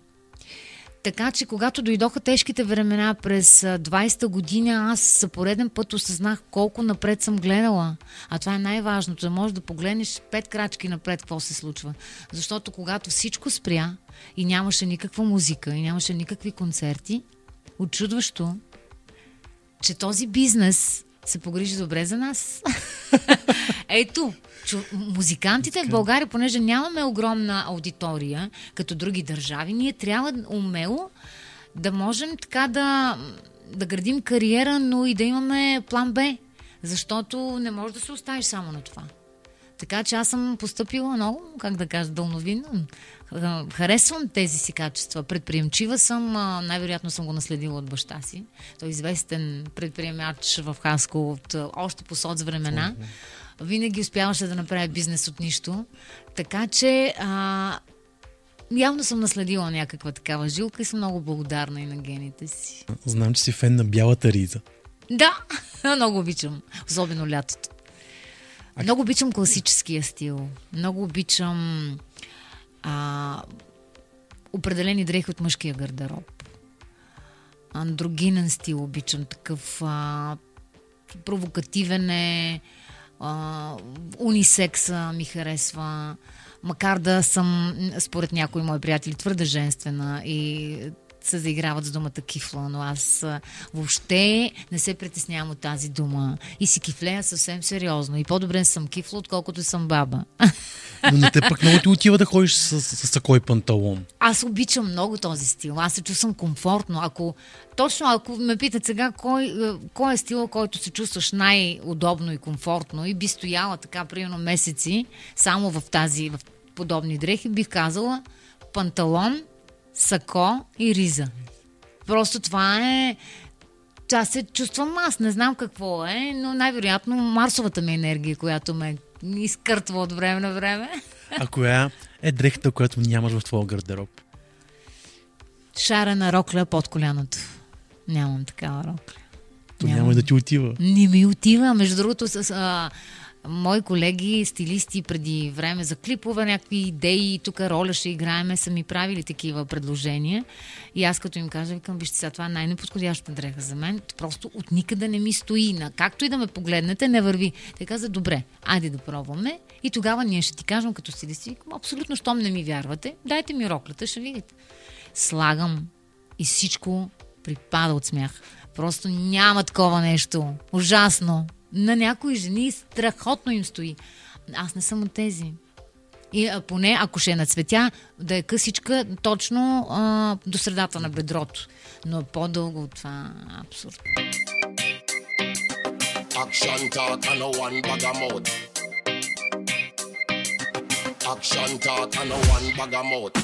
Така че, когато дойдоха тежките времена през а, 20-та година, аз за пореден път осъзнах колко напред съм гледала. А това е най-важното, да можеш да погледнеш пет крачки напред какво се случва. Защото когато всичко спря и нямаше никаква музика, и нямаше никакви концерти, очудващо, че този бизнес се погрижи добре за нас. Ето, чу, музикантите в България, понеже нямаме огромна аудитория, като други държави, ние трябва умело да можем така да, да градим кариера, но и да имаме план Б. Защото не може да се оставиш само на това. Така че аз съм поступила много, как да кажа, дълновидно. Ха- Харесвам тези си качества. Предприемчива съм, а, най-вероятно съм го наследила от баща си. Той е известен предприемач в Хаско от а, още по соц времена. Винаги успяваше да направи бизнес от нищо. Така че а, явно съм наследила някаква такава жилка и съм много благодарна и на гените си. Знам, че си фен на бялата риза. Да, много обичам. Особено лятото. Много обичам класическия стил. Много обичам а, определени дрехи от мъжкия гардероб. Андрогинен стил обичам. Такъв а, провокативен е. А, унисекса ми харесва. Макар да съм, според някои мои приятели, твърде женствена и се заиграват с думата кифла, но аз въобще не се притеснявам от тази дума. И си кифлея съвсем сериозно. И по-добре съм кифла, отколкото съм баба. Но на те пък много ти отива да ходиш с, с, и панталон. Аз обичам много този стил. Аз се чувствам комфортно. Ако, точно ако ме питат сега кой, кой е стила, който се чувстваш най-удобно и комфортно и би стояла така, примерно месеци, само в тази, в подобни дрехи, бих казала панталон, сако и риза. Просто това е... Аз се чувствам аз, не знам какво е, но най-вероятно марсовата ми енергия, която ме изкъртва от време на време. А коя е дрехата, която нямаш в твоя гардероб? Шарена рокля под коляното. Нямам такава рокля. То няма и да ти отива. Не ми отива. Между другото, с а, мои колеги, стилисти преди време за клипове, някакви идеи, тук роля ще играеме, са ми правили такива предложения. И аз като им кажа, викам, вижте сега, това е най-неподходящата дреха за мен. Просто от никъде не ми стои. На както и да ме погледнете, не върви. Те каза, добре, айде да пробваме. И тогава ние ще ти кажем като стилисти, викам, абсолютно, щом не ми вярвате, дайте ми роклята, ще видите. Слагам и всичко припада от смях. Просто няма такова нещо. Ужасно. На някои жени страхотно им стои. Аз не съм от тези. И а, поне, ако ще е на цветя, да е късичка точно а, до средата на бедрото. Но по-дълго от това абсурд. Action talk and no one bag of mouth.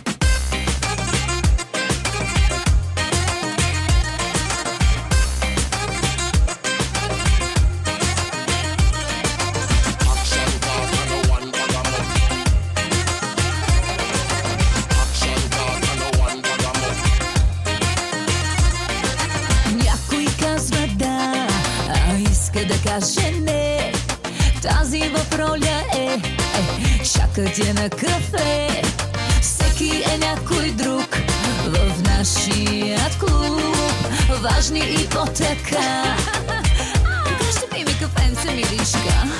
Иска да каже не. Тази в роля е, е шакът е на кафе. Всеки е някой друг в нашия клуб. Важни и по-така. Кажете ми ми кафенце, милишка.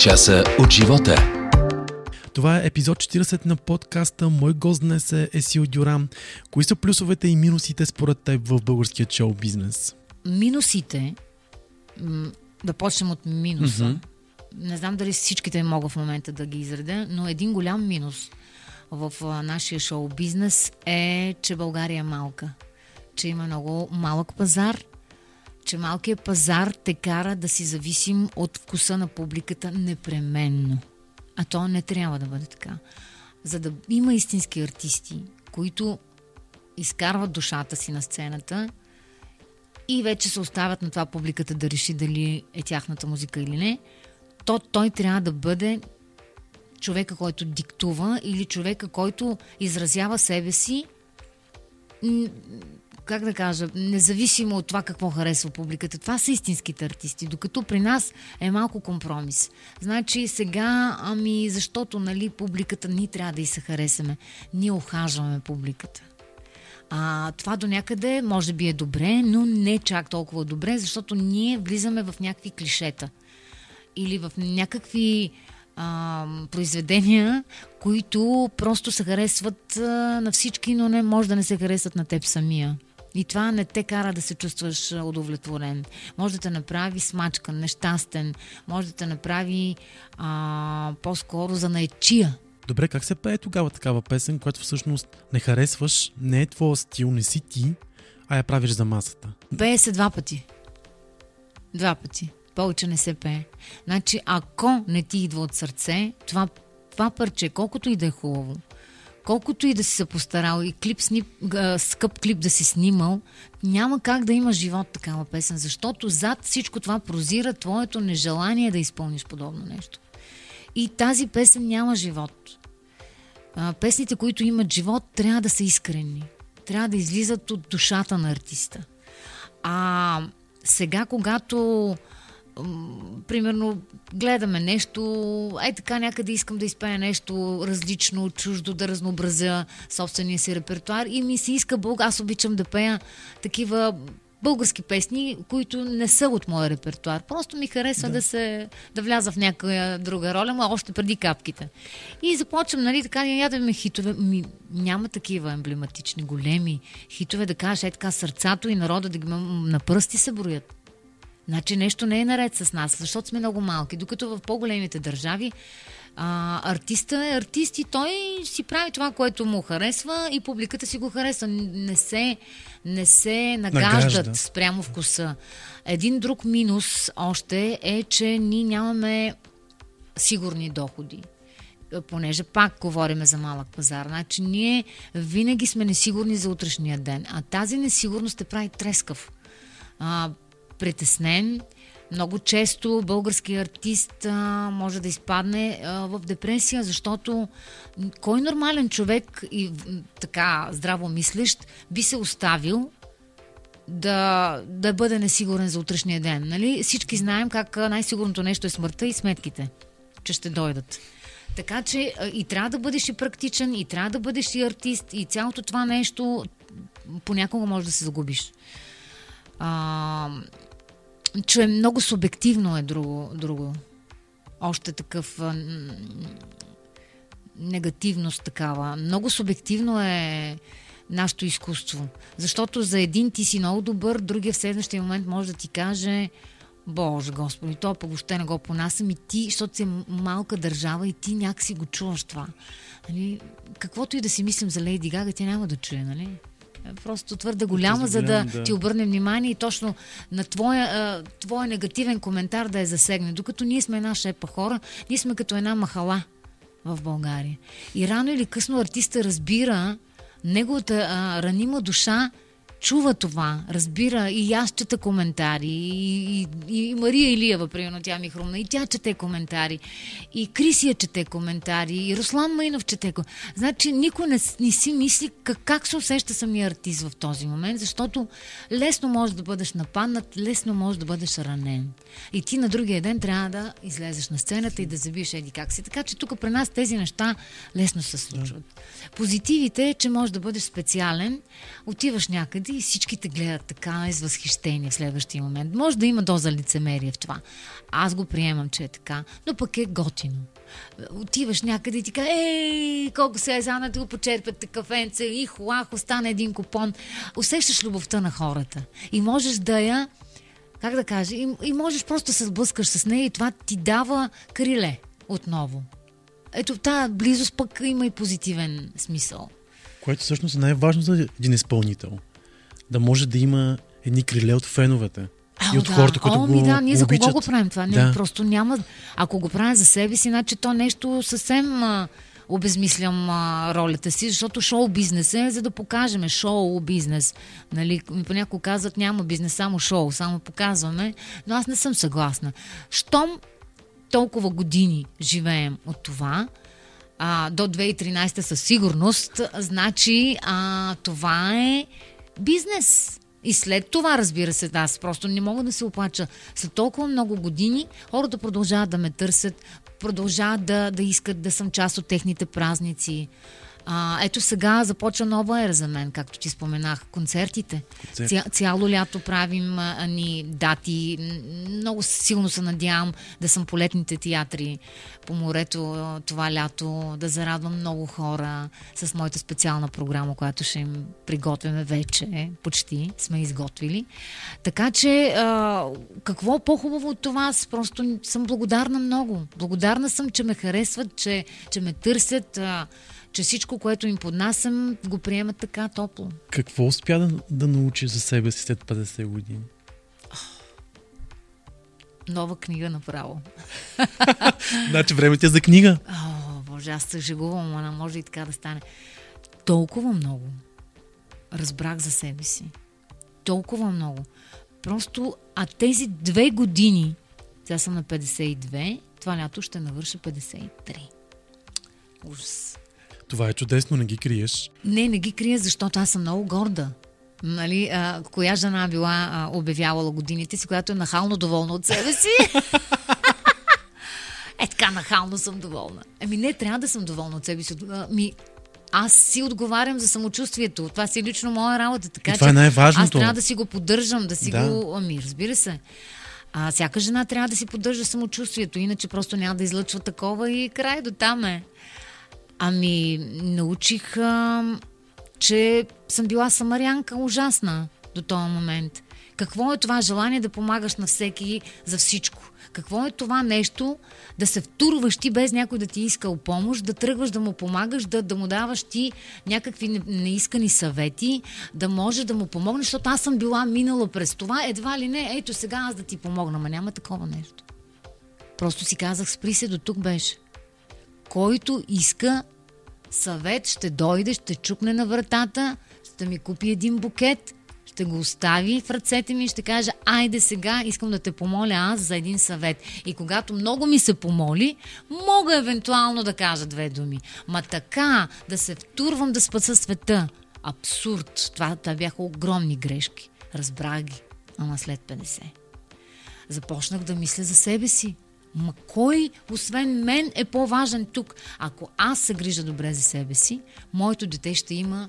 Часа от живота. Това е епизод 40 на подкаста. Мой гост днес е Есил Дюран. Кои са плюсовете и минусите според теб в българския шоу бизнес? Минусите, да почнем от минуса. Не знам дали всичките мога в момента да ги изредя, но един голям минус в нашия шоу бизнес е, че България е малка. Че има много малък пазар, че малкият пазар те кара да си зависим от вкуса на публиката непременно. А то не трябва да бъде така. За да има истински артисти, които изкарват душата си на сцената и вече се оставят на това публиката да реши дали е тяхната музика или не, то той трябва да бъде човека, който диктува или човека, който изразява себе си как да кажа, независимо от това какво харесва публиката. Това са истинските артисти, докато при нас е малко компромис. Значи сега, ами защото нали, публиката ни трябва да и се харесаме. Ние охажваме публиката. А, това до някъде може би е добре, но не чак толкова добре, защото ние влизаме в някакви клишета или в някакви а, произведения, които просто се харесват а, на всички, но не може да не се харесват на теб самия. И това не те кара да се чувстваш удовлетворен. Може да те направи смачкан, нещастен, може да те направи а, по-скоро за наечия. Добре, как се пее тогава такава песен, която всъщност не харесваш, не е твоя стил, не си ти, а я правиш за масата? Пее се два пъти. Два пъти. Повече не се пее. Значи, ако не ти идва от сърце, това, това парче, колкото и да е хубаво, колкото и да си се постарал и клип снип, а, скъп клип да си снимал, няма как да има живот такава песен, защото зад всичко това прозира твоето нежелание да изпълниш подобно нещо. И тази песен няма живот. А, песните, които имат живот, трябва да са искрени. Трябва да излизат от душата на артиста. А сега, когато примерно гледаме нещо, ай така някъде искам да изпея нещо различно, чуждо, да разнообразя собствения си репертуар и ми се иска Бог, аз обичам да пея такива български песни, които не са от моя репертуар. Просто ми харесва да, да се да вляза в някоя друга роля, но още преди капките. И започвам, нали, така, я да ми хитове. Ми, няма такива емблематични, големи хитове, да кажеш, е така сърцато и народа да ги на пръсти се броят. Значи нещо не е наред с нас, защото сме много малки. Докато в по-големите държави а, артиста е артист и той си прави това, което му харесва и публиката си го харесва. Не се, не се нагаждат Нагажда. спрямо вкуса. Един друг минус още е, че ние нямаме сигурни доходи понеже пак говориме за малък пазар. Значи ние винаги сме несигурни за утрешния ден, а тази несигурност те прави трескав. А, притеснен. Много често български артист а, може да изпадне а, в депресия, защото кой нормален човек и така здраво мислещ би се оставил да, да бъде несигурен за утрешния ден. Нали? Всички знаем как най-сигурното нещо е смъртта и сметките, че ще дойдат. Така че и трябва да бъдеш и практичен, и трябва да бъдеш и артист, и цялото това нещо понякога може да се загубиш. А, че е много субективно е друго. друго. Още такъв а, негативност такава. Много субективно е нашето изкуство. Защото за един ти си много добър, другия в следващия момент може да ти каже Боже, Господи, то пък въобще не го понасям и ти, защото си малка държава и ти някакси го чуваш това. Нали? Каквото и да си мислим за Лейди Гага, тя няма да чуе, нали? Е Просто твърде голяма, за да, да. ти обърне внимание и точно на твоя, а, твоя негативен коментар да е засегне. Докато ние сме една шепа хора, ние сме като една махала в България. И рано или късно артиста разбира неговата а, ранима душа чува това, разбира и аз чета коментари, и, и, и Мария Илиева, примерно, тя ми хрумна, и тя чете коментари, и Крисия чете коментари, и Руслан Майнов чете коментари. Значи никой не, не си мисли как, как се усеща самия артист в този момент, защото лесно може да бъдеш нападнат, лесно може да бъдеш ранен. И ти на другия ден трябва да излезеш на сцената и да забиеш еди как си. Така че тук при нас тези неща лесно се случват. Позитивите е, че можеш да бъдеш специален, отиваш някъде и всички те гледат така с възхищение в следващия момент. Може да има доза лицемерие в това. Аз го приемам, че е така, но пък е готино. Отиваш някъде и ти кажа, ей, колко се е зана да го почерпят кафенце, и хуах, остане един купон. Усещаш любовта на хората и можеш да я как да кажа, и, и можеш просто да се сблъскаш с нея и това ти дава криле отново. Ето тази близост пък има и позитивен смисъл. Което всъщност е най-важно за един изпълнител. Да може да има едни криле от феновете. А, и от да. хората, които О, го ми да, ние за кого обичат. го правим това? Да. Не, просто няма... Ако го правим за себе си, значи то нещо съвсем а, обезмислям а, ролята си, защото шоу бизнес е за да покажем шоу бизнес. Нали, понякога казват няма бизнес, само шоу, само показваме, но аз не съм съгласна. Щом толкова години живеем от това, а, до 2013 със сигурност, значи а, това е бизнес. И след това, разбира се, аз просто не мога да се оплача. След толкова много години хората продължават да ме търсят, продължават да, да искат да съм част от техните празници. А, ето сега започва нова ера за мен, както ти споменах, концертите. Концерт. Ця, цяло лято правим а, ни дати. Много силно се надявам да съм по летните театри по морето това лято, да зарадвам много хора с моята специална програма, която ще им приготвяме вече. Почти сме изготвили. Така че а, какво по-хубаво от това? Аз просто съм благодарна много. Благодарна съм, че ме харесват, че, че ме търсят. А, че всичко, което им поднасям, го приемат така топло. Какво успя да, да научи за себе си след 50 години? Нова книга направо. Значи време ти е за книга. О, боже, аз се жегувам, ама може и така да стане. Толкова много разбрах за себе си. Толкова много. Просто, а тези две години, сега съм на 52, това лято ще навърша 53. Ужас. Това е чудесно, не ги криеш. Не, не ги крия, защото аз съм много горда. Нали, а, коя жена била а, обявявала годините си, която е нахално доволна от себе си? е така, нахално съм доволна. Ами не, трябва да съм доволна от себе си. А, Ми, аз си отговарям за самочувствието. Това си е лично моя работа. Така, И това е че най-важното. Аз трябва да си го поддържам, да си Да. го... Ами, разбира се. А, всяка жена трябва да си поддържа самочувствието, иначе просто няма да излъчва такова и край до там е. Ами, научих, а, че съм била самарянка ужасна до този момент. Какво е това желание да помагаш на всеки за всичко? Какво е това нещо да се втурваш ти без някой да ти е искал помощ, да тръгваш да му помагаш, да, да му даваш ти някакви не- неискани съвети, да може да му помогнеш, защото аз съм била минала през това, едва ли не, ето сега аз да ти помогна, ма няма такова нещо. Просто си казах, спри се, до тук беше който иска съвет, ще дойде, ще чукне на вратата, ще ми купи един букет, ще го остави в ръцете ми и ще каже, айде сега, искам да те помоля аз за един съвет. И когато много ми се помоли, мога евентуално да кажа две думи. Ма така, да се втурвам да спаса света. Абсурд. Това, това бяха огромни грешки. Разбрах ги. Ама след 50 започнах да мисля за себе си. Ма кой, освен мен, е по-важен тук? Ако аз се грижа добре за себе си, моето дете ще има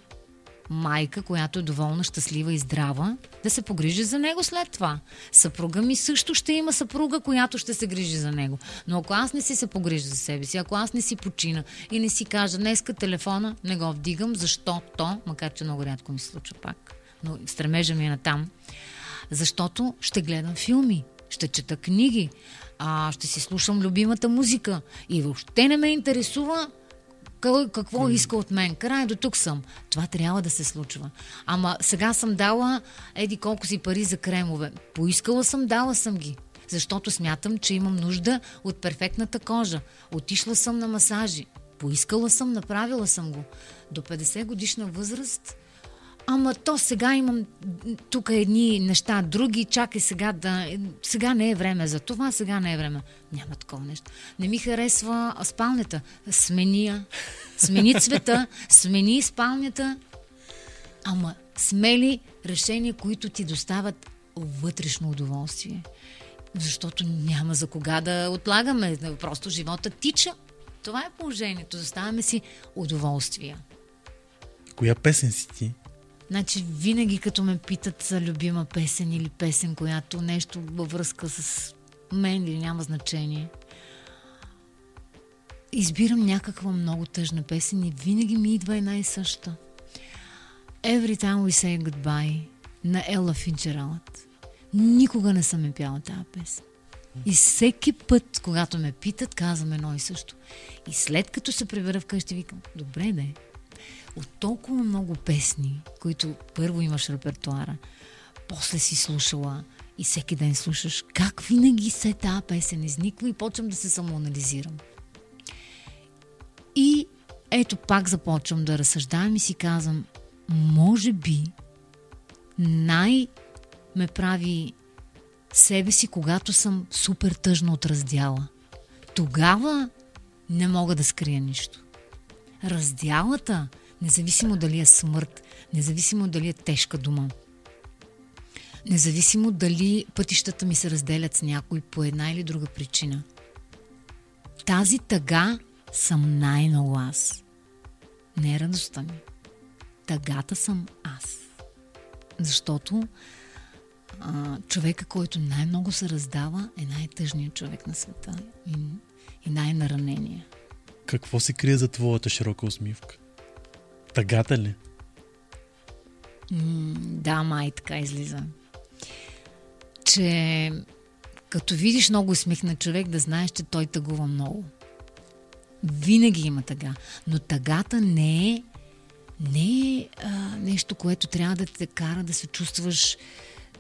майка, която е доволна, щастлива и здрава, да се погрижи за него след това. Съпруга ми също ще има съпруга, която ще се грижи за него. Но ако аз не си се погрижа за себе си, ако аз не си почина и не си кажа, днеска телефона не го вдигам, защото, макар че много рядко ми се случва пак, но стремежа ми е на там, защото ще гледам филми, ще чета книги, а, ще си слушам любимата музика и въобще не ме интересува кой какво иска от мен. Край до тук съм. Това трябва да се случва. Ама сега съм дала еди колко си пари за кремове. Поискала съм, дала съм ги. Защото смятам, че имам нужда от перфектната кожа. Отишла съм на масажи. Поискала съм, направила съм го. До 50 годишна възраст Ама то сега имам тук едни неща, други, чакай сега да... Сега не е време за това, сега не е време. Няма такова нещо. Не ми харесва спалнята. Смени я. Смени цвета, смени спалнята. Ама смели решения, които ти доставят вътрешно удоволствие. Защото няма за кога да отлагаме. Просто живота тича. Това е положението. Заставаме си удоволствия. Коя песен си ти? Значи, винаги като ме питат за любима песен или песен, която нещо във връзка с мен или няма значение, избирам някаква много тъжна песен и винаги ми идва една и съща. Every time we say goodbye на Ела Финчералът. Никога не съм я пяла тази песен. И всеки път, когато ме питат, казвам едно и също. И след като се прибера вкъщи, викам, добре де, от толкова много песни, които първо имаш репертуара, после си слушала и всеки ден слушаш, как винаги се тази песен изниква и почвам да се самоанализирам. И ето пак започвам да разсъждавам и си казвам, може би най- ме прави себе си, когато съм супер тъжна от раздяла. Тогава не мога да скрия нищо. Раздялата, независимо дали е смърт, независимо дали е тежка дума, независимо дали пътищата ми се разделят с някой по една или друга причина. Тази тъга съм най-много аз. Не е радостта ми. Тъгата съм аз. Защото а, човека, който най-много се раздава, е най-тъжният човек на света и, и най-наранения. Какво се крие за твоята широка усмивка? Тъгата ли? Да, май така излиза. Че като видиш много усмихнат човек, да знаеш, че той тъгува много. Винаги има тъга. Но тъгата не е, не е а, нещо, което трябва да те кара да се чувстваш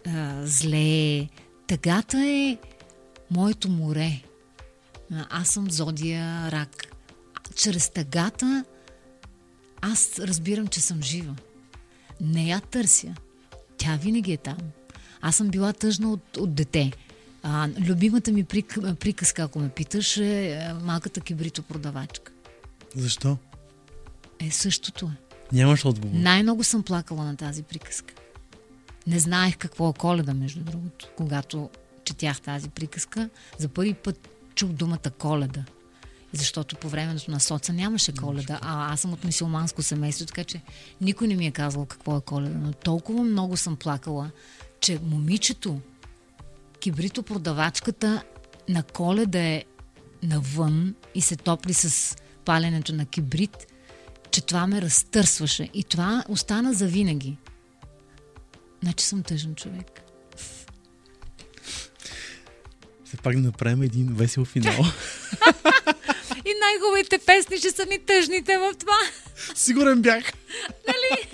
а, зле. Тъгата е моето море. Аз съм зодия рак. Чрез тъгата аз разбирам, че съм жива. Не я търся. Тя винаги е там. Аз съм била тъжна от, от дете. А, любимата ми прик, приказка, ако ме питаш, е а, малката кибрито продавачка. Защо? Е, същото е. Нямаш отговор. Най-много съм плакала на тази приказка. Не знаех какво е коледа, между другото. Когато четях тази приказка, за първи път чух думата коледа. Защото по времето на соца нямаше коледа, а аз съм от мисиоманско семейство, така че никой не ми е казал какво е коледа. Но толкова много съм плакала, че момичето, кибрито продавачката на коледа е навън и се топли с паленето на кибрит, че това ме разтърсваше. И това остана за винаги. Значи съм тъжен човек. Все пак да направим един весел финал. И най-хубавите песни ще са ни тъжните в това. Сигурен бях. Нали?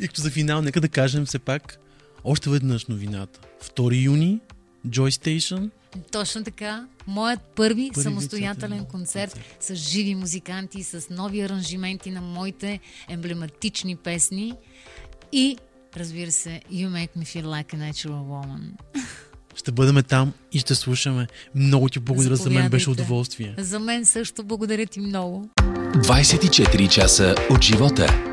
И като за финал, нека да кажем все пак още веднъж новината. 2 юни, Joy Station. Точно така. Моят първи, Първи самостоятелен концерт. концерт с живи музиканти, с нови аранжименти на моите емблематични песни и, разбира се, You Make Me Feel Like a Natural Woman. Ще бъдем там и ще слушаме. Много ти благодаря, за мен беше удоволствие. За мен също благодаря ти много. 24 часа от живота.